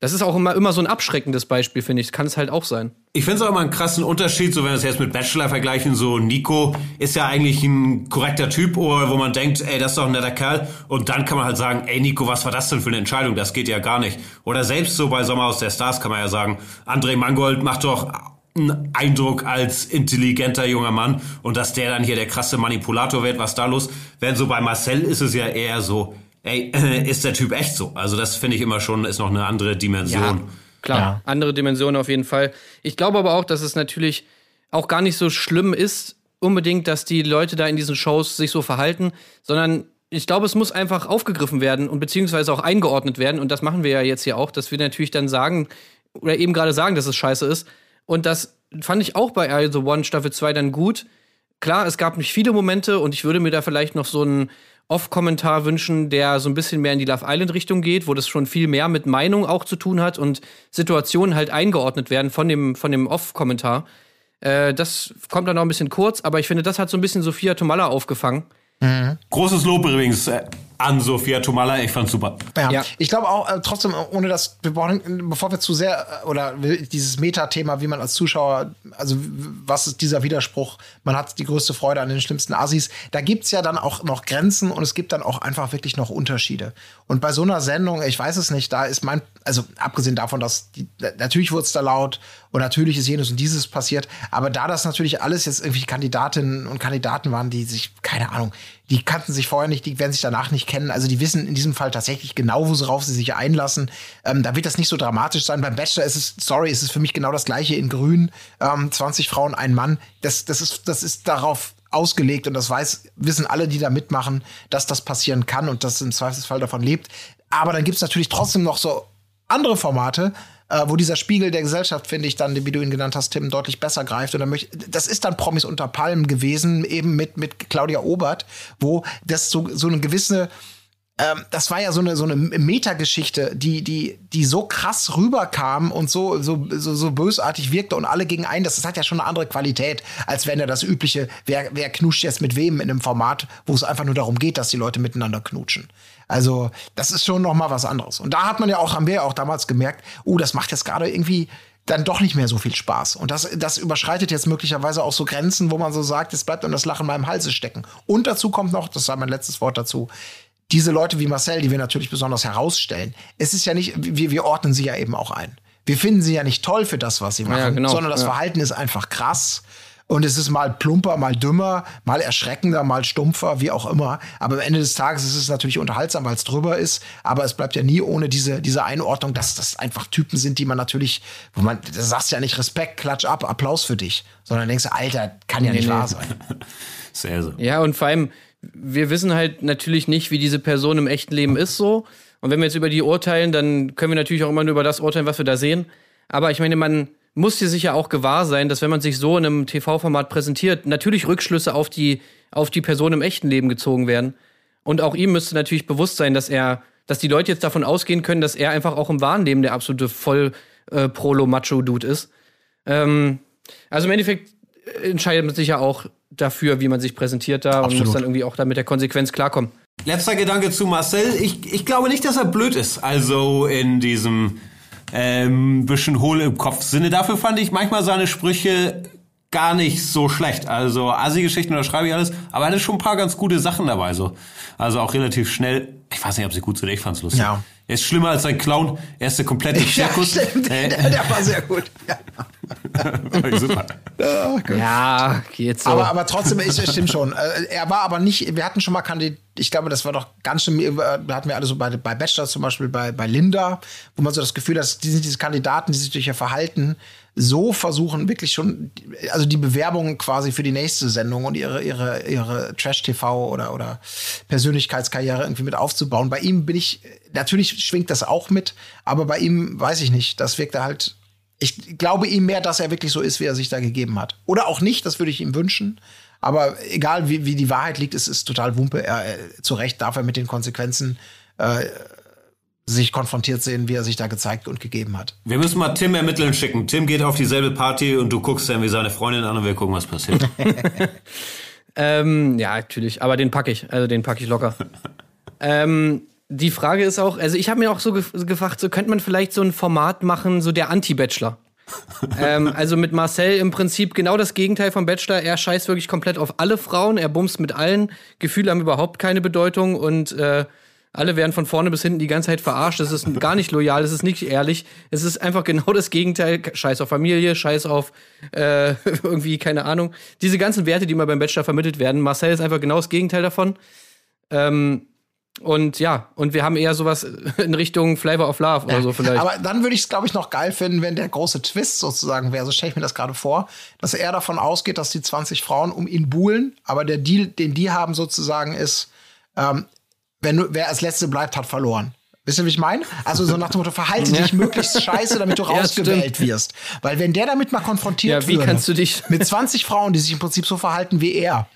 das ist auch immer, immer so ein abschreckendes Beispiel, finde ich. Kann es halt auch sein. Ich finde es auch immer einen krassen Unterschied, so wenn wir es jetzt mit Bachelor vergleichen, so Nico ist ja eigentlich ein korrekter Typ, wo man denkt, ey, das ist doch ein netter Kerl. Und dann kann man halt sagen, ey Nico, was war das denn für eine Entscheidung? Das geht ja gar nicht. Oder selbst so bei Sommerhaus der Stars kann man ja sagen, André Mangold macht doch einen Eindruck als intelligenter junger Mann und dass der dann hier der krasse Manipulator wird, was da los? Während so bei Marcel ist es ja eher so, ey, ist der Typ echt so? Also das finde ich immer schon, ist noch eine andere Dimension. Klar, Ja. andere Dimensionen auf jeden Fall. Ich glaube aber auch, dass es natürlich auch gar nicht so schlimm ist, unbedingt, dass die Leute da in diesen Shows sich so verhalten, sondern ich glaube, es muss einfach aufgegriffen werden und beziehungsweise auch eingeordnet werden. Und das machen wir ja jetzt hier auch, dass wir natürlich dann sagen, oder eben gerade sagen, dass es scheiße ist. Und das fand ich auch bei You the One Staffel 2 dann gut. Klar, es gab nicht viele Momente und ich würde mir da vielleicht noch so einen Off-Kommentar wünschen, der so ein bisschen mehr in die Love Island-Richtung geht, wo das schon viel mehr mit Meinung auch zu tun hat und Situationen halt eingeordnet werden von dem, von dem Off-Kommentar. Äh, das kommt dann noch ein bisschen kurz, aber ich finde, das hat so ein bisschen Sophia Tomalla aufgefangen. Großes Lob übrigens äh, an Sophia Tomalla, ich fand's super. Ja, Ja. ich glaube auch äh, trotzdem, ohne dass wir brauchen, bevor wir zu sehr äh, oder dieses Metathema, wie man als Zuschauer, also was ist dieser Widerspruch, man hat die größte Freude an den schlimmsten Assis, da gibt's ja dann auch noch Grenzen und es gibt dann auch einfach wirklich noch Unterschiede. Und bei so einer Sendung, ich weiß es nicht, da ist mein, also abgesehen davon, dass die, natürlich wird's da laut und natürlich ist jenes und dieses passiert. Aber da das natürlich alles jetzt irgendwie Kandidatinnen und Kandidaten waren, die sich, keine Ahnung, die kannten sich vorher nicht, die werden sich danach nicht kennen. Also die wissen in diesem Fall tatsächlich genau, worauf sie sich einlassen. Ähm, da wird das nicht so dramatisch sein. Beim Bachelor ist es, sorry, ist es für mich genau das gleiche in Grün. Ähm, 20 Frauen, ein Mann. Das, das, ist, das ist darauf ausgelegt und das weiß, wissen alle, die da mitmachen, dass das passieren kann und dass im Zweifelsfall davon lebt. Aber dann gibt es natürlich trotzdem noch so andere Formate, äh, wo dieser Spiegel der Gesellschaft, finde ich, dann, wie du ihn genannt hast, Tim, deutlich besser greift. Und dann möchte, das ist dann Promis unter Palmen gewesen, eben mit, mit Claudia Obert, wo das so, so eine gewisse ähm, das war ja so eine so eine Metageschichte, die die die so krass rüberkam und so so so, so bösartig wirkte und alle gingen ein. Das, das hat ja schon eine andere Qualität, als wenn er das übliche, wer wer knutscht jetzt mit wem in einem Format, wo es einfach nur darum geht, dass die Leute miteinander knutschen. Also das ist schon noch mal was anderes. Und da hat man ja auch haben wir ja auch damals gemerkt, oh, das macht jetzt gerade irgendwie dann doch nicht mehr so viel Spaß. Und das, das überschreitet jetzt möglicherweise auch so Grenzen, wo man so sagt, es bleibt dann das Lachen beim Halse stecken. Und dazu kommt noch, das war mein letztes Wort dazu, diese Leute wie Marcel, die wir natürlich besonders herausstellen, es ist ja nicht, wir, wir ordnen sie ja eben auch ein. Wir finden sie ja nicht toll für das, was sie machen, Ja, genau. sondern das Ja. Verhalten ist einfach krass. Und es ist mal plumper, mal dümmer, mal erschreckender, mal stumpfer, wie auch immer. Aber am Ende des Tages ist es natürlich unterhaltsam, weil es drüber ist. Aber es bleibt ja nie ohne diese, diese Einordnung, dass das einfach Typen sind, die man natürlich, wo man, da sagst du ja nicht Respekt, Klatsch ab, Applaus für dich, sondern denkst du, Alter, kann ja nicht nee. wahr sein. Sehr so. Ja, und vor allem, wir wissen halt natürlich nicht, wie diese Person im echten Leben ist so. Und wenn wir jetzt über die urteilen, dann können wir natürlich auch immer nur über das urteilen, was wir da sehen. Aber ich meine, man muss hier sicher auch gewahr sein, dass wenn man sich so in einem TV-Format präsentiert, natürlich Rückschlüsse auf die, auf die Person im echten Leben gezogen werden. Und auch ihm müsste natürlich bewusst sein, dass er, dass die Leute jetzt davon ausgehen können, dass er einfach auch im wahren Leben der absolute voll äh, ist. Ähm, also im Endeffekt entscheidet man sich ja auch dafür, wie man sich präsentiert da und Absolut. muss dann irgendwie auch da mit der Konsequenz klarkommen. Letzter Gedanke zu Marcel. Ich, ich glaube nicht, dass er blöd ist. Also in diesem ähm, bisschen hohl im Kopf Sinne. Dafür fand ich manchmal seine Sprüche gar nicht so schlecht. Also Assi-Geschichten unterschreibe ich alles, aber er hatte schon ein paar ganz gute Sachen dabei. So. Also auch relativ schnell. Ich weiß nicht, ob sie gut sind. Ich fand's lustig. Ja. Er ist schlimmer als ein Clown. Er ist der komplette Zirkus. stimmt. Äh, Der, der war sehr gut. Ja. Super. Ja, geht so. Aber, aber trotzdem, ich, es stimmt schon. Äh, Er war aber nicht, wir hatten schon mal Kandidat, ich glaube, das war doch ganz schön, äh, da hatten wir alle so bei, bei Bachelor zum Beispiel, bei, bei Linda, wo man so das Gefühl hat, die sind diese Kandidaten, die sich durch ihr Verhalten so versuchen, wirklich schon, also die Bewerbung quasi für die nächste Sendung und ihre, ihre, ihre Trash-TV oder, oder Persönlichkeitskarriere irgendwie mit aufzubauen. Bei ihm bin ich, natürlich schwingt das auch mit, aber bei ihm weiß ich nicht, das wirkt er halt ich glaube ihm mehr, dass er wirklich so ist, wie er sich da gegeben hat. Oder auch nicht, das würde ich ihm wünschen. Aber egal, wie, wie die Wahrheit liegt, es ist total Wumpe. Er, äh, zu Recht darf er mit den Konsequenzen äh, sich konfrontiert sehen, wie er sich da gezeigt und gegeben hat. Wir müssen mal Tim ermitteln schicken. Tim geht auf dieselbe Party und du guckst dann wie seine Freundin an und wir gucken, was passiert. Ähm, ja, natürlich, aber den packe ich, also den packe ich locker. ähm, die Frage ist auch, also ich habe mir auch so gef gefragt, so könnte man vielleicht so ein Format machen, so der Anti-Bachelor. ähm, also mit Marcel im Prinzip genau das Gegenteil vom Bachelor. Er scheißt wirklich komplett auf alle Frauen, er bumst mit allen. Gefühle haben überhaupt keine Bedeutung und äh, alle werden von vorne bis hinten die ganze Zeit verarscht. Das ist gar nicht loyal, das ist nicht ehrlich. Es ist einfach genau das Gegenteil. Scheiß auf Familie, scheiß auf äh, irgendwie, keine Ahnung. Diese ganzen Werte, die immer beim Bachelor vermittelt werden. Marcel ist einfach genau das Gegenteil davon. Ähm, und ja, und wir haben eher sowas in Richtung Flavor of Love oder so vielleicht. Aber dann würde ich es, glaube ich, noch geil finden, wenn der große Twist sozusagen wäre. So stelle ich mir das gerade vor, dass er davon ausgeht, dass die 20 Frauen um ihn buhlen, aber der Deal, den die haben sozusagen ist, ähm, wenn wer als Letzte bleibt, hat verloren. Wisst ihr, wie ich meine? Also so nach dem Motto, verhalte dich möglichst scheiße, damit du Ja, rausgewählt stimmt. wirst. Weil wenn der damit mal konfrontiert Ja, wie würde, kannst du dich- mit 20 Frauen, die sich im Prinzip so verhalten wie er,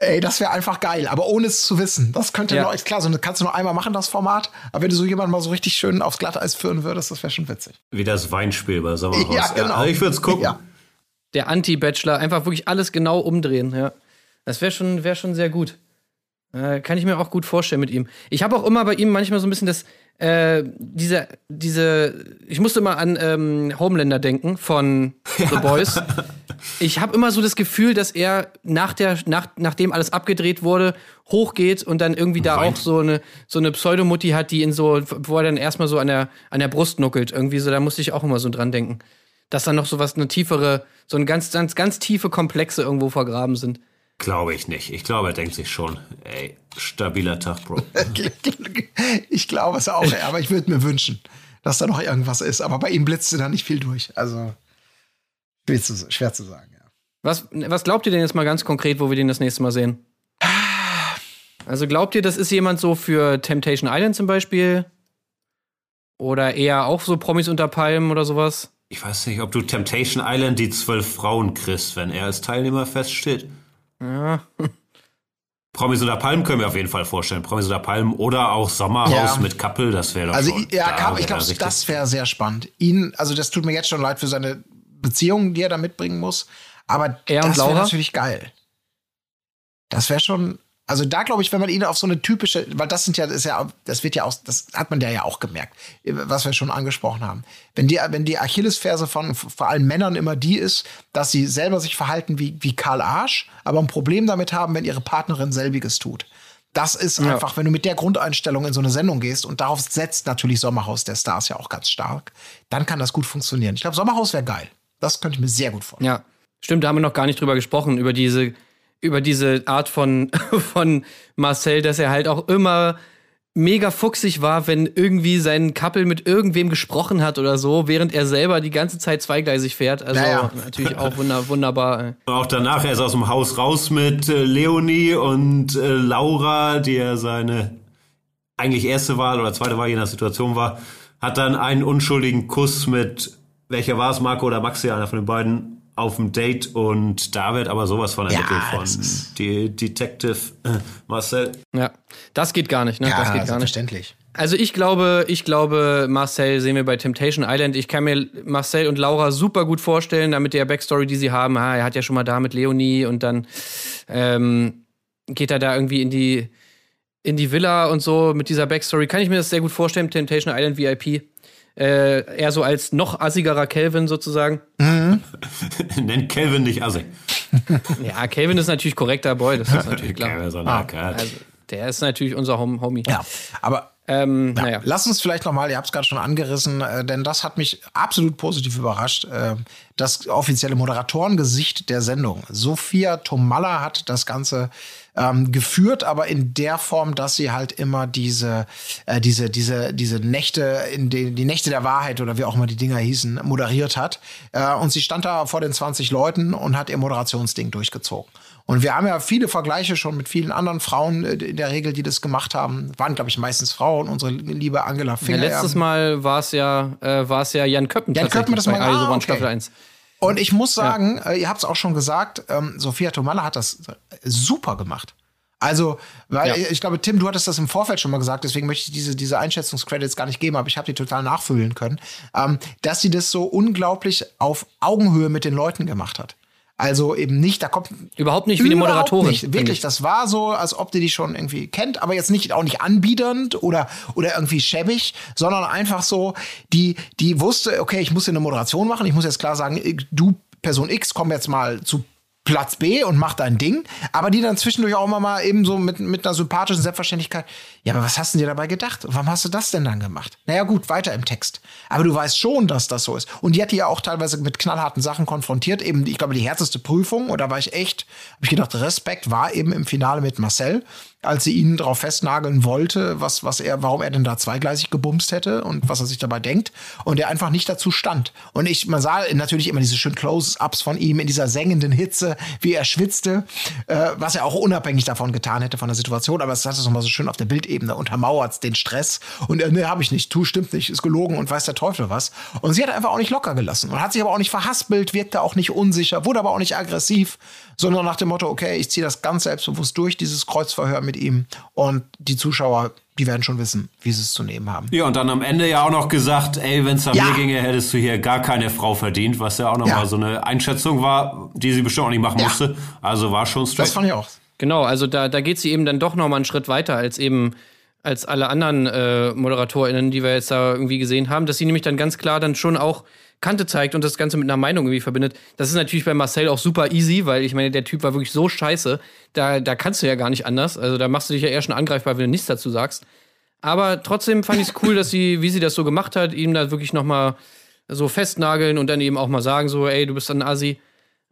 ey, das wäre einfach geil. Aber ohne es zu wissen. Das könnte Ja. noch, ist klar, so kannst du nur einmal machen, das Format. Aber wenn du so jemanden mal so richtig schön aufs Glatteis führen würdest, das wäre schon witzig. wie das Weinspiel bei Sommerhaus. Ja, genau. also ich würde es gucken. Ja. der Anti-Bachelor, einfach wirklich alles genau umdrehen, ja. Das wäre schon, wär schon sehr gut. Äh, kann ich mir auch gut vorstellen mit ihm. Ich habe auch immer bei ihm manchmal so ein bisschen das, äh, diese, diese, ich musste immer an ähm, Homelander denken von The Boys. Ich habe immer so das Gefühl, dass er nach der, nach, nachdem alles abgedreht wurde, hochgeht und dann irgendwie da Weint. auch so eine, so eine Pseudomutti hat, die ihn so, wo er dann erstmal so an der, an der Brust nuckelt. Irgendwie so, da musste ich auch immer so dran denken. Dass da noch so was, eine tiefere, so ein ganz, ganz, ganz tiefe Komplexe irgendwo vergraben sind. Glaube ich nicht. Ich glaube, er denkt sich schon, ey, stabiler Tag, Bro. ich glaube es auch, ja, aber ich würde mir wünschen, dass da noch irgendwas ist. Aber bei ihm blitzte da nicht viel durch. Also schwer zu, schwer zu sagen, ja. Was, was glaubt ihr denn jetzt mal ganz konkret, wo wir den das nächste Mal sehen? Also glaubt ihr, das ist jemand so für Temptation Island zum Beispiel? Oder eher auch so Promis unter Palmen oder sowas? Ich weiß nicht, ob du Temptation Island die zwölf Frauen kriegst, wenn er als Teilnehmer feststeht. Ja. Promis unter Palmen können wir auf jeden Fall vorstellen. Promis unter Palmen oder auch Sommerhaus Ja. mit Kappel, das wäre doch Also schon. ja, da ich glaube, das wäre sehr spannend. Ihn, also das tut mir jetzt schon leid für seine Beziehungen, die er da mitbringen muss. Aber Er und das wäre Laura? natürlich geil. Das wäre schon, also da glaube ich, wenn man ihn auf so eine typische, weil das sind ja, das ist ja, das wird ja auch, das hat man ja auch gemerkt, was wir schon angesprochen haben. Wenn die, wenn die Achillesferse von vor allem Männern immer die ist, dass sie selber sich verhalten wie, wie Karl Arsch, aber ein Problem damit haben, wenn ihre Partnerin selbiges tut. Das ist Ja. einfach, wenn du mit der Grundeinstellung in so eine Sendung gehst und darauf setzt natürlich Sommerhaus der Stars ja auch ganz stark, dann kann das gut funktionieren. Ich glaube, Sommerhaus wäre geil. Das könnte ich mir sehr gut vorstellen. Ja, stimmt, da haben wir noch gar nicht drüber gesprochen, über diese, über diese Art von, von Marcel, dass er halt auch immer mega fuchsig war, wenn irgendwie sein Couple mit irgendwem gesprochen hat oder so, während er selber die ganze Zeit zweigleisig fährt. Also Ja, ja. natürlich auch wunder, wunderbar. Auch danach, er ist aus dem Haus raus mit äh, Leonie und äh, Laura, die ja seine eigentlich erste Wahl oder zweite Wahl je nach Situation war, hat dann einen unschuldigen Kuss mit, welcher war es, Marco oder Maxi, einer von den beiden, auf dem Date und da wird aber sowas von ermittelt Ja, von die Detective äh, Marcel. Ja, das geht gar nicht, ne? das geht gar nicht. selbstverständlich. Also ich glaube, ich glaube, Marcel sehen wir bei Temptation Island. Ich kann mir Marcel und Laura super gut vorstellen, damit der Backstory, die sie haben. Ah, er hat ja schon mal da mit Leonie und dann ähm, geht er da irgendwie in die in die Villa und so mit dieser Backstory. Kann ich mir das sehr gut vorstellen. Temptation Island VIP. Äh, eher so als noch assigerer Kelvin sozusagen. Nennt Kelvin dich Assi. Ja, Kelvin ist natürlich korrekter Boy, das ist natürlich klar. Kelvin ist ein ah. Also, der ist natürlich unser Hom Homie. Ja, aber Ähm, Ja, naja. Lass uns vielleicht noch mal, ihr habt es gerade schon angerissen, äh, denn das hat mich absolut positiv überrascht. Äh, das offizielle Moderatorengesicht der Sendung. Sophia Tomalla hat das Ganze ähm, geführt, aber in der Form, dass sie halt immer diese, äh, diese, diese, diese Nächte, in den, die Nächte der Wahrheit oder wie auch immer die Dinger hießen, moderiert hat. Äh, und sie stand da vor den 20 Leuten und hat ihr Moderationsding durchgezogen. Und wir haben ja viele Vergleiche schon mit vielen anderen Frauen äh, in der Regel, die das gemacht haben. Waren, glaube ich, meistens Frauen. Unsere liebe Angela Ja, Finger. letztes Mal war es ja, äh, war es ja Jan Köppen. Jan Köppen das mal- Iso ah, okay. Staffel 1. Und ich muss sagen, äh, ihr habt es auch schon gesagt, ähm, Sophia Tomalla hat das super gemacht. Also, weil Ja. ich glaube, Tim, du hattest das im Vorfeld schon mal gesagt, deswegen möchte ich diese, diese Einschätzungscredits gar nicht geben, aber ich habe die total nachfühlen können, ähm, dass sie das so unglaublich auf Augenhöhe mit den Leuten gemacht hat. Also eben nicht, da kommt Überhaupt nicht wie eine Moderatorin. Nicht. Wirklich, ich. das war so, als ob die die schon irgendwie kennt, aber jetzt nicht auch nicht anbiedernd oder oder irgendwie schäbig, sondern einfach so, die die wusste, okay, ich muss hier eine Moderation machen, ich muss jetzt klar sagen, du Person X komm jetzt mal zu Platz B und mach dein Ding, aber die dann zwischendurch auch immer mal eben so mit, mit einer sympathischen Selbstverständlichkeit, ja, aber was hast du dir dabei gedacht? Warum hast du das denn dann gemacht? Naja, gut, weiter im Text. Aber du weißt schon, dass das so ist. Und die hat die ja auch teilweise mit knallharten Sachen konfrontiert. Eben, ich glaube, die härteste Prüfung, da war ich echt, habe ich gedacht, Respekt war eben im Finale mit Marcel, als sie ihn darauf festnageln wollte, was, was er, warum er denn da zweigleisig gebumst hätte und was er sich dabei denkt. Und er einfach nicht dazu stand. Und ich, man sah natürlich immer diese schönen Close-Ups von ihm in dieser sengenden Hitze, wie er schwitzte, äh, was er auch unabhängig davon getan hätte von der Situation. Aber es hat es nochmal so schön auf der Bildebene untermauert den Stress. Und er, nee, habe ich nicht, tu, stimmt nicht, ist gelogen und weiß der Teufel was. Und sie hat einfach auch nicht locker gelassen und hat sich aber auch nicht verhaspelt, wirkte auch nicht unsicher, wurde aber auch nicht aggressiv, sondern nach dem Motto, okay, ich ziehe das ganz selbstbewusst durch, dieses Kreuzverhör mit ihm. Und die Zuschauer, die werden schon wissen, wie sie es zu nehmen haben. Ja, und dann am Ende ja auch noch gesagt, ey, wenn es nach Ja. mir ginge, hättest du hier gar keine Frau verdient, was ja auch nochmal Ja. so eine Einschätzung war, die sie bestimmt auch nicht machen Ja. musste. Also war schon Das straight. fand ich auch. Genau, also da, da geht sie eben dann doch noch mal einen Schritt weiter als eben als alle anderen äh, ModeratorInnen, die wir jetzt da irgendwie gesehen haben, dass sie nämlich dann ganz klar dann schon auch Kante zeigt und das Ganze mit einer Meinung irgendwie verbindet. Das ist natürlich bei Marcel auch super easy, weil ich meine, der Typ war wirklich so scheiße, da, da kannst du ja gar nicht anders. Also da machst du dich ja eher schon angreifbar, wenn du nichts dazu sagst. Aber trotzdem fand ich es cool, dass sie, wie sie das so gemacht hat, ihm da wirklich noch mal so festnageln und dann eben auch mal sagen, so, ey, du bist ein Assi.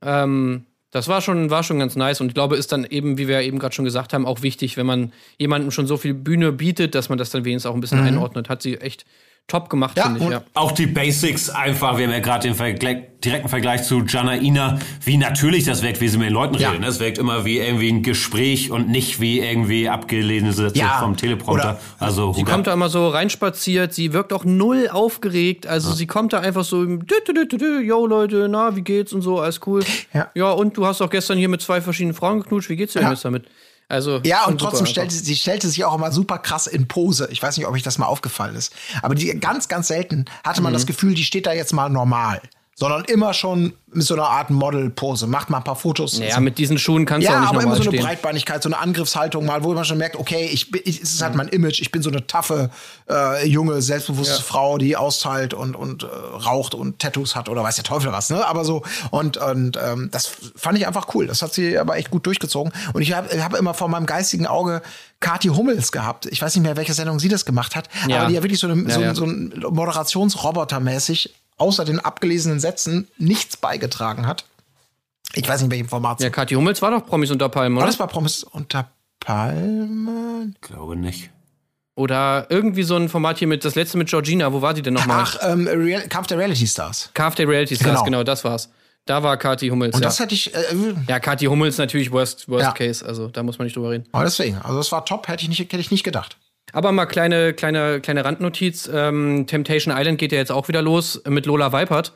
Ähm, das war schon, war schon ganz nice und ich glaube, ist dann eben, wie wir eben gerade schon gesagt haben, auch wichtig, wenn man jemandem schon so viel Bühne bietet, dass man das dann wenigstens auch ein bisschen einordnet. Hat sie echt top gemacht, Ja, finde ich. Ja. Auch die Basics einfach, wir haben ja gerade den Vergle direkten Vergleich zu Janaina, wie natürlich das wirkt, wie sie mit den Leuten Ja. reden. Es wirkt immer wie irgendwie ein Gespräch und nicht wie irgendwie abgelesene Sätze Ja. vom Teleprompter. Oder- also Sie kommt da immer so reinspaziert, sie wirkt auch null aufgeregt. Also sie kommt da einfach so, yo Leute, na, wie geht's und so, alles cool. Ja. ja, und du hast auch gestern hier mit zwei verschiedenen Frauen geknutscht, wie geht's dir denn Ja. jetzt damit? Also, Ja, und trotzdem stellte sie, stellte sich auch immer super krass in Pose. Ich weiß nicht, ob euch das mal aufgefallen ist. Aber die ganz, ganz selten hatte Mhm. man das Gefühl, die steht da jetzt mal normal. Sondern immer schon mit so einer Art Model-Pose. Macht mal ein paar Fotos. Ja, mit diesen Schuhen kannst du auch Ja, nicht aber immer so eine stehen. Breitbeinigkeit, so eine Angriffshaltung mal, wo man schon merkt, okay, ich, bin- ich, es ist halt mein Image, ich bin so eine taffe, äh, junge, selbstbewusste Ja. Frau, die austeilt und, und äh, raucht und Tattoos hat oder weiß der Teufel was, ne? Aber so, und, und ähm, das fand ich einfach cool. Das hat sie aber echt gut durchgezogen. Und ich habe hab immer vor meinem geistigen Auge Kathi Hummels gehabt. Ich weiß nicht mehr, welche Sendung sie das gemacht hat, Ja. aber die ja wirklich so, eine, Ja, so, ja. so ein Moderationsroboter mäßig außer den abgelesenen Sätzen nichts beigetragen hat. Ich weiß nicht, in welchem Format. Ja, Kathi Hummels war doch Promis unter Palmen, War oder? das bei Promis unter Palmen? Ich glaube nicht. Oder irgendwie so ein Format hier mit, das letzte mit Georgina, wo war die denn nochmal? Ach, ähm, Real Kampf der Reality Stars. KFD Reality Stars, Genau. genau. das war's. Da war Kathi Hummels, Und ja. das hätte ich, äh, ja, Kathi Hummels natürlich Worst, worst Ja. Case, also da muss man nicht drüber reden. aber deswegen, also das war top, hätte ich nicht, hätte ich nicht gedacht. Aber mal kleine, kleine, kleine Randnotiz. Ähm, Temptation Island geht ja jetzt auch wieder los mit Lola Weipert.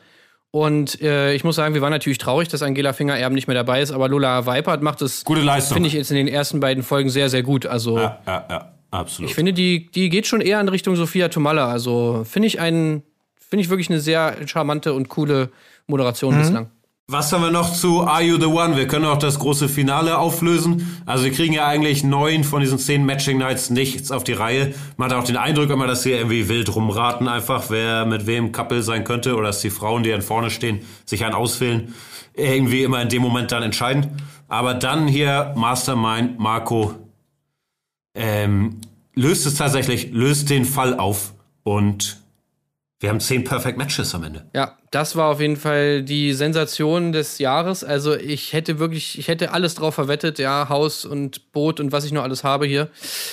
Und äh, ich muss sagen, wir waren natürlich traurig, dass Angela Fingererben nicht mehr dabei ist, aber Lola Weipert macht es, Gute Leistung. finde ich, jetzt in den ersten beiden Folgen sehr, sehr gut. Also Ja, ja, ja, absolut. ich finde, die, die geht schon eher in Richtung Sophia Tomalla. Also finde ich einen, finde ich wirklich eine sehr charmante und coole Moderation bislang. Was haben wir noch zu Are You the One? Wir können auch das große Finale auflösen. Also wir kriegen ja eigentlich neun von diesen zehn Matching Nights nichts auf die Reihe. Man hat auch den Eindruck immer, dass sie irgendwie wild rumraten einfach, wer mit wem Couple sein könnte oder dass die Frauen, die dann vorne stehen, sich einen auswählen, irgendwie immer in dem Moment dann entscheiden. Aber dann hier Mastermind Marco ähm, löst es tatsächlich, löst den Fall auf und wir haben zehn Perfect Matches am Ende. Ja, das war auf jeden Fall die Sensation des Jahres. Also ich hätte wirklich, ich hätte alles drauf verwettet, ja, Haus und Boot und was ich noch alles habe hier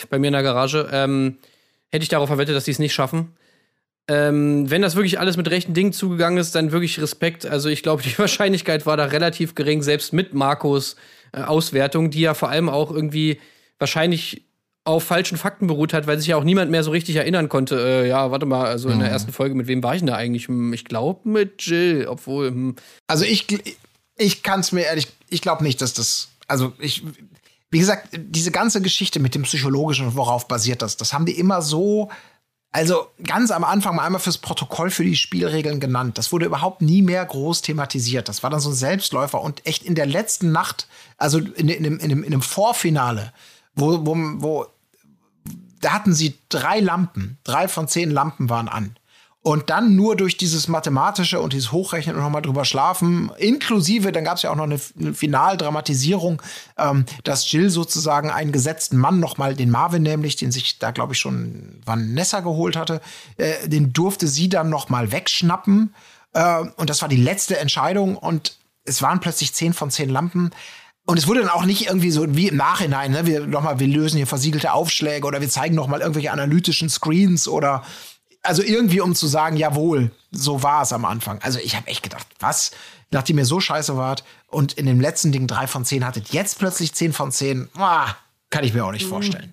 bei mir in der Garage. Ähm, hätte ich darauf verwettet, dass die es nicht schaffen. Ähm, wenn das wirklich alles mit rechten Dingen zugegangen ist, dann wirklich Respekt. Also ich glaube, die Wahrscheinlichkeit war da relativ gering, selbst mit Marcos äh, Auswertung, die ja vor allem auch irgendwie wahrscheinlich auf falschen Fakten beruht hat, weil sich ja auch niemand mehr so richtig erinnern konnte. Äh, ja, warte mal, also in der ersten Folge, mit wem war ich denn da eigentlich? Hm, Ich glaube mit Jill, obwohl. Hm. Also ich, ich kann es mir ehrlich, ich glaube nicht, dass das, also ich, wie gesagt, diese ganze Geschichte mit dem Psychologischen und worauf basiert das, das haben die immer so, also ganz am Anfang mal einmal fürs Protokoll für die Spielregeln genannt. Das wurde überhaupt nie mehr groß thematisiert. Das war dann so ein Selbstläufer und echt in der letzten Nacht, also in, in, in, dem, in dem Vorfinale, wo, wo, wo da hatten sie drei Lampen, drei von zehn Lampen waren an. Und dann nur durch dieses Mathematische und dieses Hochrechnen und nochmal drüber schlafen, inklusive, dann gab es ja auch noch eine, Finaldramatisierung, ähm, dass Jill sozusagen einen gesetzten Mann nochmal, den Marvin nämlich, den sich da, glaube ich, schon Vanessa geholt hatte, äh, den durfte sie dann nochmal wegschnappen. Äh, und das war die letzte Entscheidung. Und es waren plötzlich zehn von zehn Lampen. Und es wurde dann auch nicht irgendwie so wie im Nachhinein, ne, wir noch mal, wir lösen hier versiegelte Aufschläge oder wir zeigen noch mal irgendwelche analytischen Screens oder also irgendwie um zu sagen, jawohl, so war es am Anfang. Also ich habe echt gedacht, was, nachdem ihr so scheiße wart und in dem letzten Ding drei von zehn hattet, jetzt plötzlich zehn von zehn, ah, kann ich mir auch nicht vorstellen.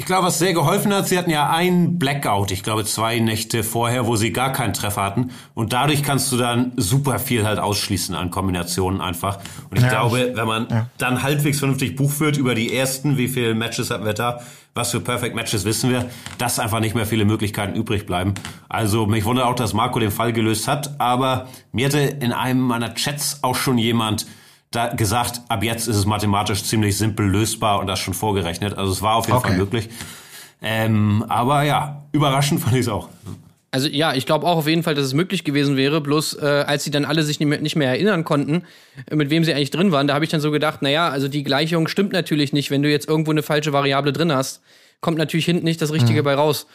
Ich glaube, was sehr geholfen hat, sie hatten ja einen Blackout, ich glaube zwei Nächte vorher, wo sie gar keinen Treffer hatten. Und dadurch kannst du dann super viel halt ausschließen an Kombinationen einfach. Und ich Ja. glaube, wenn man dann halbwegs vernünftig Buch führt über die ersten, wie viele Matches hatten wir da, was für Perfect Matches wissen wir, dass einfach nicht mehr viele Möglichkeiten übrig bleiben. Also mich wundert auch, dass Marco den Fall gelöst hat, aber mir hatte in einem meiner Chats auch schon jemand da gesagt, ab jetzt ist es mathematisch ziemlich simpel lösbar und das schon vorgerechnet. Also es war auf jeden Okay. Fall möglich. Ähm, aber ja, überraschend fand ich es auch. Also ja, ich glaube auch auf jeden Fall, dass es möglich gewesen wäre. Bloß äh, als sie dann alle sich nicht mehr, nicht mehr erinnern konnten, äh, mit wem sie eigentlich drin waren, da habe ich dann so gedacht, naja, also die Gleichung stimmt natürlich nicht. Wenn du jetzt irgendwo eine falsche Variable drin hast, kommt natürlich hinten nicht das Richtige bei raus.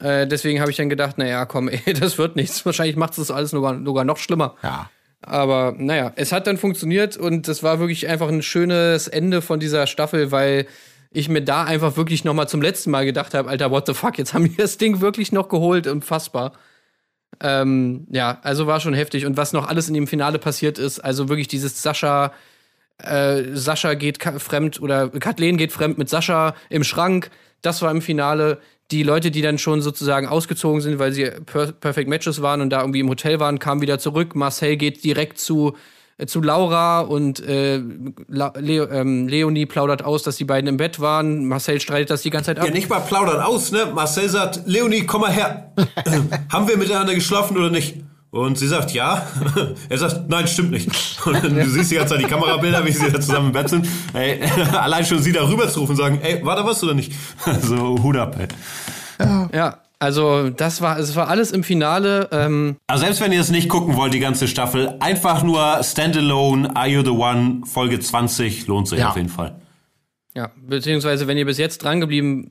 Äh, deswegen habe ich dann gedacht, naja, komm, ey, das wird nichts. Wahrscheinlich macht es das alles sogar, sogar noch schlimmer. Ja. Aber naja, es hat dann funktioniert und das war wirklich einfach ein schönes Ende von dieser Staffel, weil ich mir da einfach wirklich noch mal zum letzten Mal gedacht habe, Alter, what the fuck, jetzt haben die das Ding wirklich noch geholt, unfassbar. Ähm, ja, also war schon heftig. Und was noch alles in dem Finale passiert ist, also wirklich dieses Sascha, äh, Sascha geht fremd oder Kathleen geht fremd mit Sascha im Schrank, das war im Finale. Die Leute, die dann schon sozusagen ausgezogen sind, weil sie per Perfect Matches waren und da irgendwie im Hotel waren, kamen wieder zurück. Marcel geht direkt zu, äh, zu Laura und äh, La Leo, ähm, Leonie plaudert aus, dass die beiden im Bett waren. Marcel streitet das die ganze Zeit ab. Ja, nicht mal plaudern aus, ne? Marcel sagt, Leonie, komm mal her. Haben wir miteinander geschlafen oder nicht? Und sie sagt, ja. Er sagt, nein, stimmt nicht. Und du siehst die ganze Zeit die Kamerabilder, wie sie da zusammen im Bett sind. Ey, allein schon sie da rüber zu rufen und sagen, ey, war da was oder nicht? So, Hut ab, ey. Ja, also das war, es war alles im Finale. Ähm, Also selbst wenn ihr es nicht gucken wollt, die ganze Staffel, einfach nur Standalone, Are You the One, Folge 20, lohnt sich Ja. auf jeden Fall. ja, beziehungsweise wenn ihr bis jetzt dran geblieben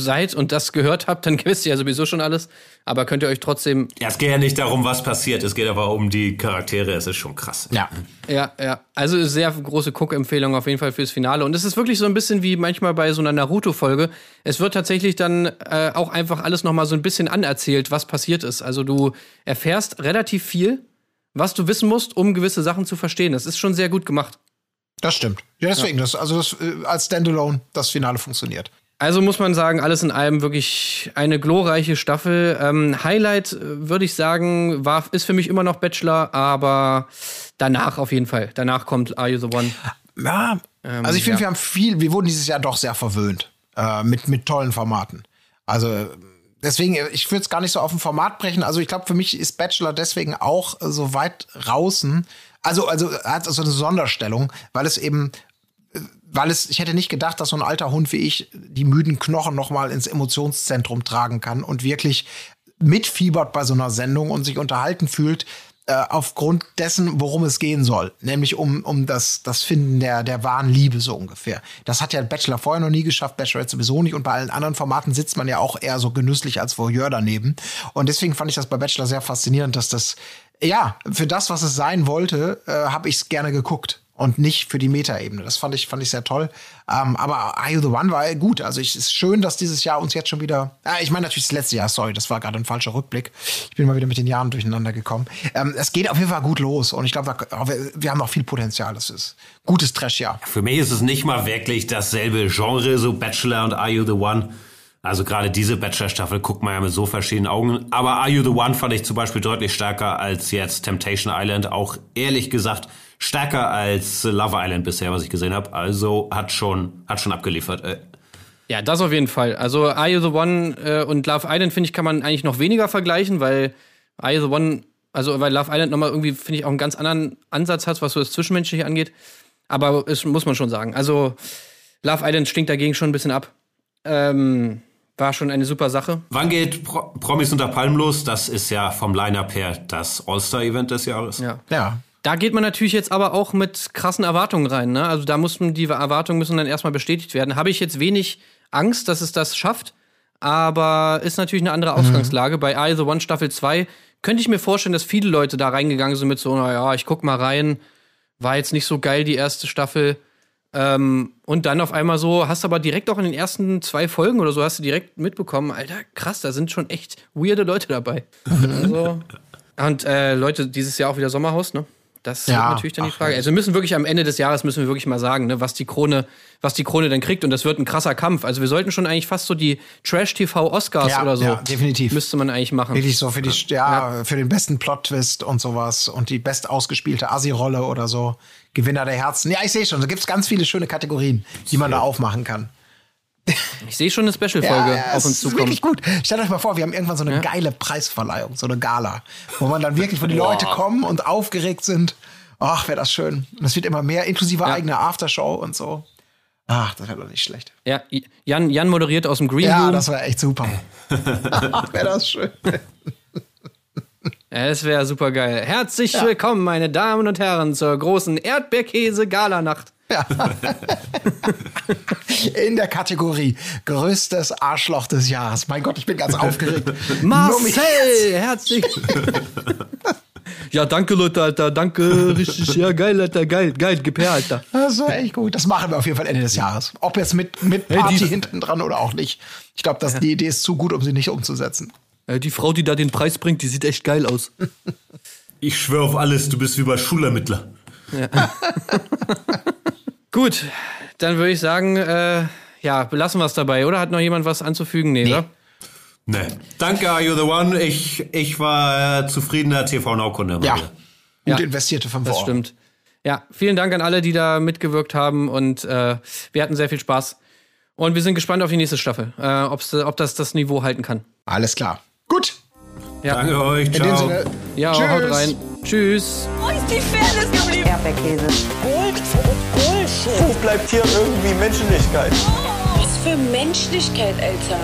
seid und das gehört habt, dann wisst ihr ja sowieso schon alles. Aber könnt ihr euch trotzdem, Ja, es geht ja nicht darum, was passiert, es geht aber um die Charaktere, es ist schon krass. Ja. ja, ja, also sehr große Guck-Empfehlung auf jeden Fall fürs Finale. Und es ist wirklich so ein bisschen wie manchmal bei so einer Naruto-Folge. Es wird tatsächlich dann äh, auch einfach alles noch mal so ein bisschen anerzählt, was passiert ist. Also du erfährst relativ viel, was du wissen musst, um gewisse Sachen zu verstehen. Das ist schon sehr gut gemacht. Das stimmt. Ja, deswegen, das, also das, äh, als Standalone das Finale funktioniert. Also muss man sagen, alles in allem wirklich eine glorreiche Staffel. Ähm, Highlight äh, würde ich sagen, war ist für mich immer noch Bachelor, aber danach auf jeden Fall. Danach kommt Are You the One? Ja, also ich finde, ja. wir haben viel, wir wurden dieses Jahr doch sehr verwöhnt äh, mit, mit tollen Formaten. Also deswegen, ich würde es gar nicht so auf ein Format brechen. Also ich glaube, für mich ist Bachelor deswegen auch so weit draußen. Also, also hat so eine Sonderstellung, weil es eben weil es, ich hätte nicht gedacht, dass so ein alter Hund wie ich die müden Knochen noch mal ins Emotionszentrum tragen kann und wirklich mitfiebert bei so einer Sendung und sich unterhalten fühlt äh, aufgrund dessen, worum es gehen soll, nämlich um, um das, das Finden der, der wahren Liebe so ungefähr. Das hat ja Bachelor vorher noch nie geschafft, Bachelorette sowieso nicht. Und bei allen anderen Formaten sitzt man ja auch eher so genüsslich als Voyeur daneben. Und deswegen fand ich das bei Bachelor sehr faszinierend, dass das ja, für das, was es sein wollte, äh, habe ich es gerne geguckt und nicht für die Metaebene. Das fand ich, fand ich sehr toll. Ähm, aber Are You the One war gut. Also es ist schön, dass dieses Jahr uns jetzt schon wieder. Ah, ich meine natürlich das letzte Jahr, sorry, das war gerade ein falscher Rückblick. Ich bin mal wieder mit den Jahren durcheinander gekommen. Ähm, es geht auf jeden Fall gut los und ich glaube, wir, wir haben noch viel Potenzial. Das ist gutes Trash-Jahr. Für mich ist es nicht mal wirklich dasselbe Genre, so Bachelor und Are You the One. Also gerade diese Bachelor-Staffel guckt man ja mit so verschiedenen Augen. Aber Are You the One fand ich zum Beispiel deutlich stärker als jetzt Temptation Island. Auch ehrlich gesagt stärker als Love Island bisher, was ich gesehen habe. Also hat schon, hat schon abgeliefert. Äh, Ja, das auf jeden Fall. Also Are You the One äh, und Love Island, finde ich, kann man eigentlich noch weniger vergleichen, weil Are You the One, also weil Love Island nochmal irgendwie, finde ich, auch einen ganz anderen Ansatz hat, was so das Zwischenmenschliche angeht. Aber es muss man schon sagen. Also Love Island stinkt dagegen schon ein bisschen ab. Ähm, war schon eine super Sache. wann geht Pro Promis unter Palmen los? Das ist ja vom Line-Up her das All-Star-Event des Jahres. Ja. Ja. Da geht man natürlich jetzt aber auch mit krassen Erwartungen rein. Ne? Also da mussten die Erwartungen müssen dann erstmal bestätigt werden. Habe ich jetzt wenig Angst, dass es das schafft, aber ist natürlich eine andere Ausgangslage. Bei I The One Staffel 2 könnte ich mir vorstellen, dass viele Leute da reingegangen sind mit so, naja, ich guck mal rein, war jetzt nicht so geil die erste Staffel. Ähm, und dann auf einmal so, hast aber direkt auch in den ersten zwei Folgen oder so, hast du direkt mitbekommen, Alter, krass, da sind schon echt weirde Leute dabei. also, und äh, Leute, dieses Jahr auch wieder Sommerhaus, ne? Das Ja, ist natürlich dann die ach, Frage. Also wir müssen wirklich am Ende des Jahres müssen wir wirklich mal sagen, ne, was die Krone, was die Krone dann kriegt. Und das wird ein krasser Kampf. Also wir sollten schon eigentlich fast so die Trash-TV-Oscars Ja, oder so. ja, definitiv. Müsste man eigentlich machen. Wirklich so für die, ja, für den besten Plot-Twist und sowas und die best ausgespielte Assi-Rolle oder so. Gewinner der Herzen. Ja, ich sehe schon, da gibt es ganz viele schöne Kategorien, die man da aufmachen kann. Ich sehe schon eine Special-Folge auf es uns ist zukommen. wirklich gut. Stellt euch mal vor, wir haben irgendwann so eine geile Preisverleihung, so eine Gala, wo man dann wirklich, wo die Leute kommen und aufgeregt sind. Ach, wäre das schön. Und es wird immer mehr, inklusive Ja. eigener Aftershow und so. Ach, das wäre doch nicht schlecht. Ja, Jan, Jan moderiert aus dem Green Ja, Room. das wäre echt super. Ach, wäre das schön. Es wäre super geil. Herzlich willkommen, meine Damen und Herren, zur großen Erdbeerkäse-Gala-Nacht. Ja. In der Kategorie größtes Arschloch des Jahres. Mein Gott, ich bin ganz aufgeregt. Marcel, herzlich. ja, danke, Leute, Alter. Danke, richtig. Ja, geil, Alter. Geil, geil. Gib her, Alter. Das war echt gut. Das machen wir auf jeden Fall Ende des Jahres. Ob jetzt mit, mit Party die- hinten dran oder auch nicht. Ich glaube, dass die Idee ist zu gut, um sie nicht umzusetzen. Äh, Die Frau, die da den Preis bringt, die sieht echt geil aus. Ich schwöre auf alles, du bist wie bei Schulermittler. Gut, dann würde ich sagen, äh, ja, belassen wir es dabei. Oder hat noch jemand was anzufügen? Nee, oder? Nee. Danke, Are You The One. Ich, ich war äh, zufriedener TV-Now-Kunde. Ja. Gut Ja, investierte 5 Das Euro. stimmt. Ja, vielen Dank an alle, die da mitgewirkt haben und äh, wir hatten sehr viel Spaß. Und wir sind gespannt auf die nächste Staffel, äh, ob's, ob das das Niveau halten kann. Alles klar. Gut. Danke euch. In dem Ciao. Sinne. Ja, tschüss. haut rein. Tschüss. Wo ist die Fairness geblieben? Erdbeerkäse. Gold, Bullshit. Wo bleibt hier irgendwie Menschlichkeit? Was für Menschlichkeit, Alter.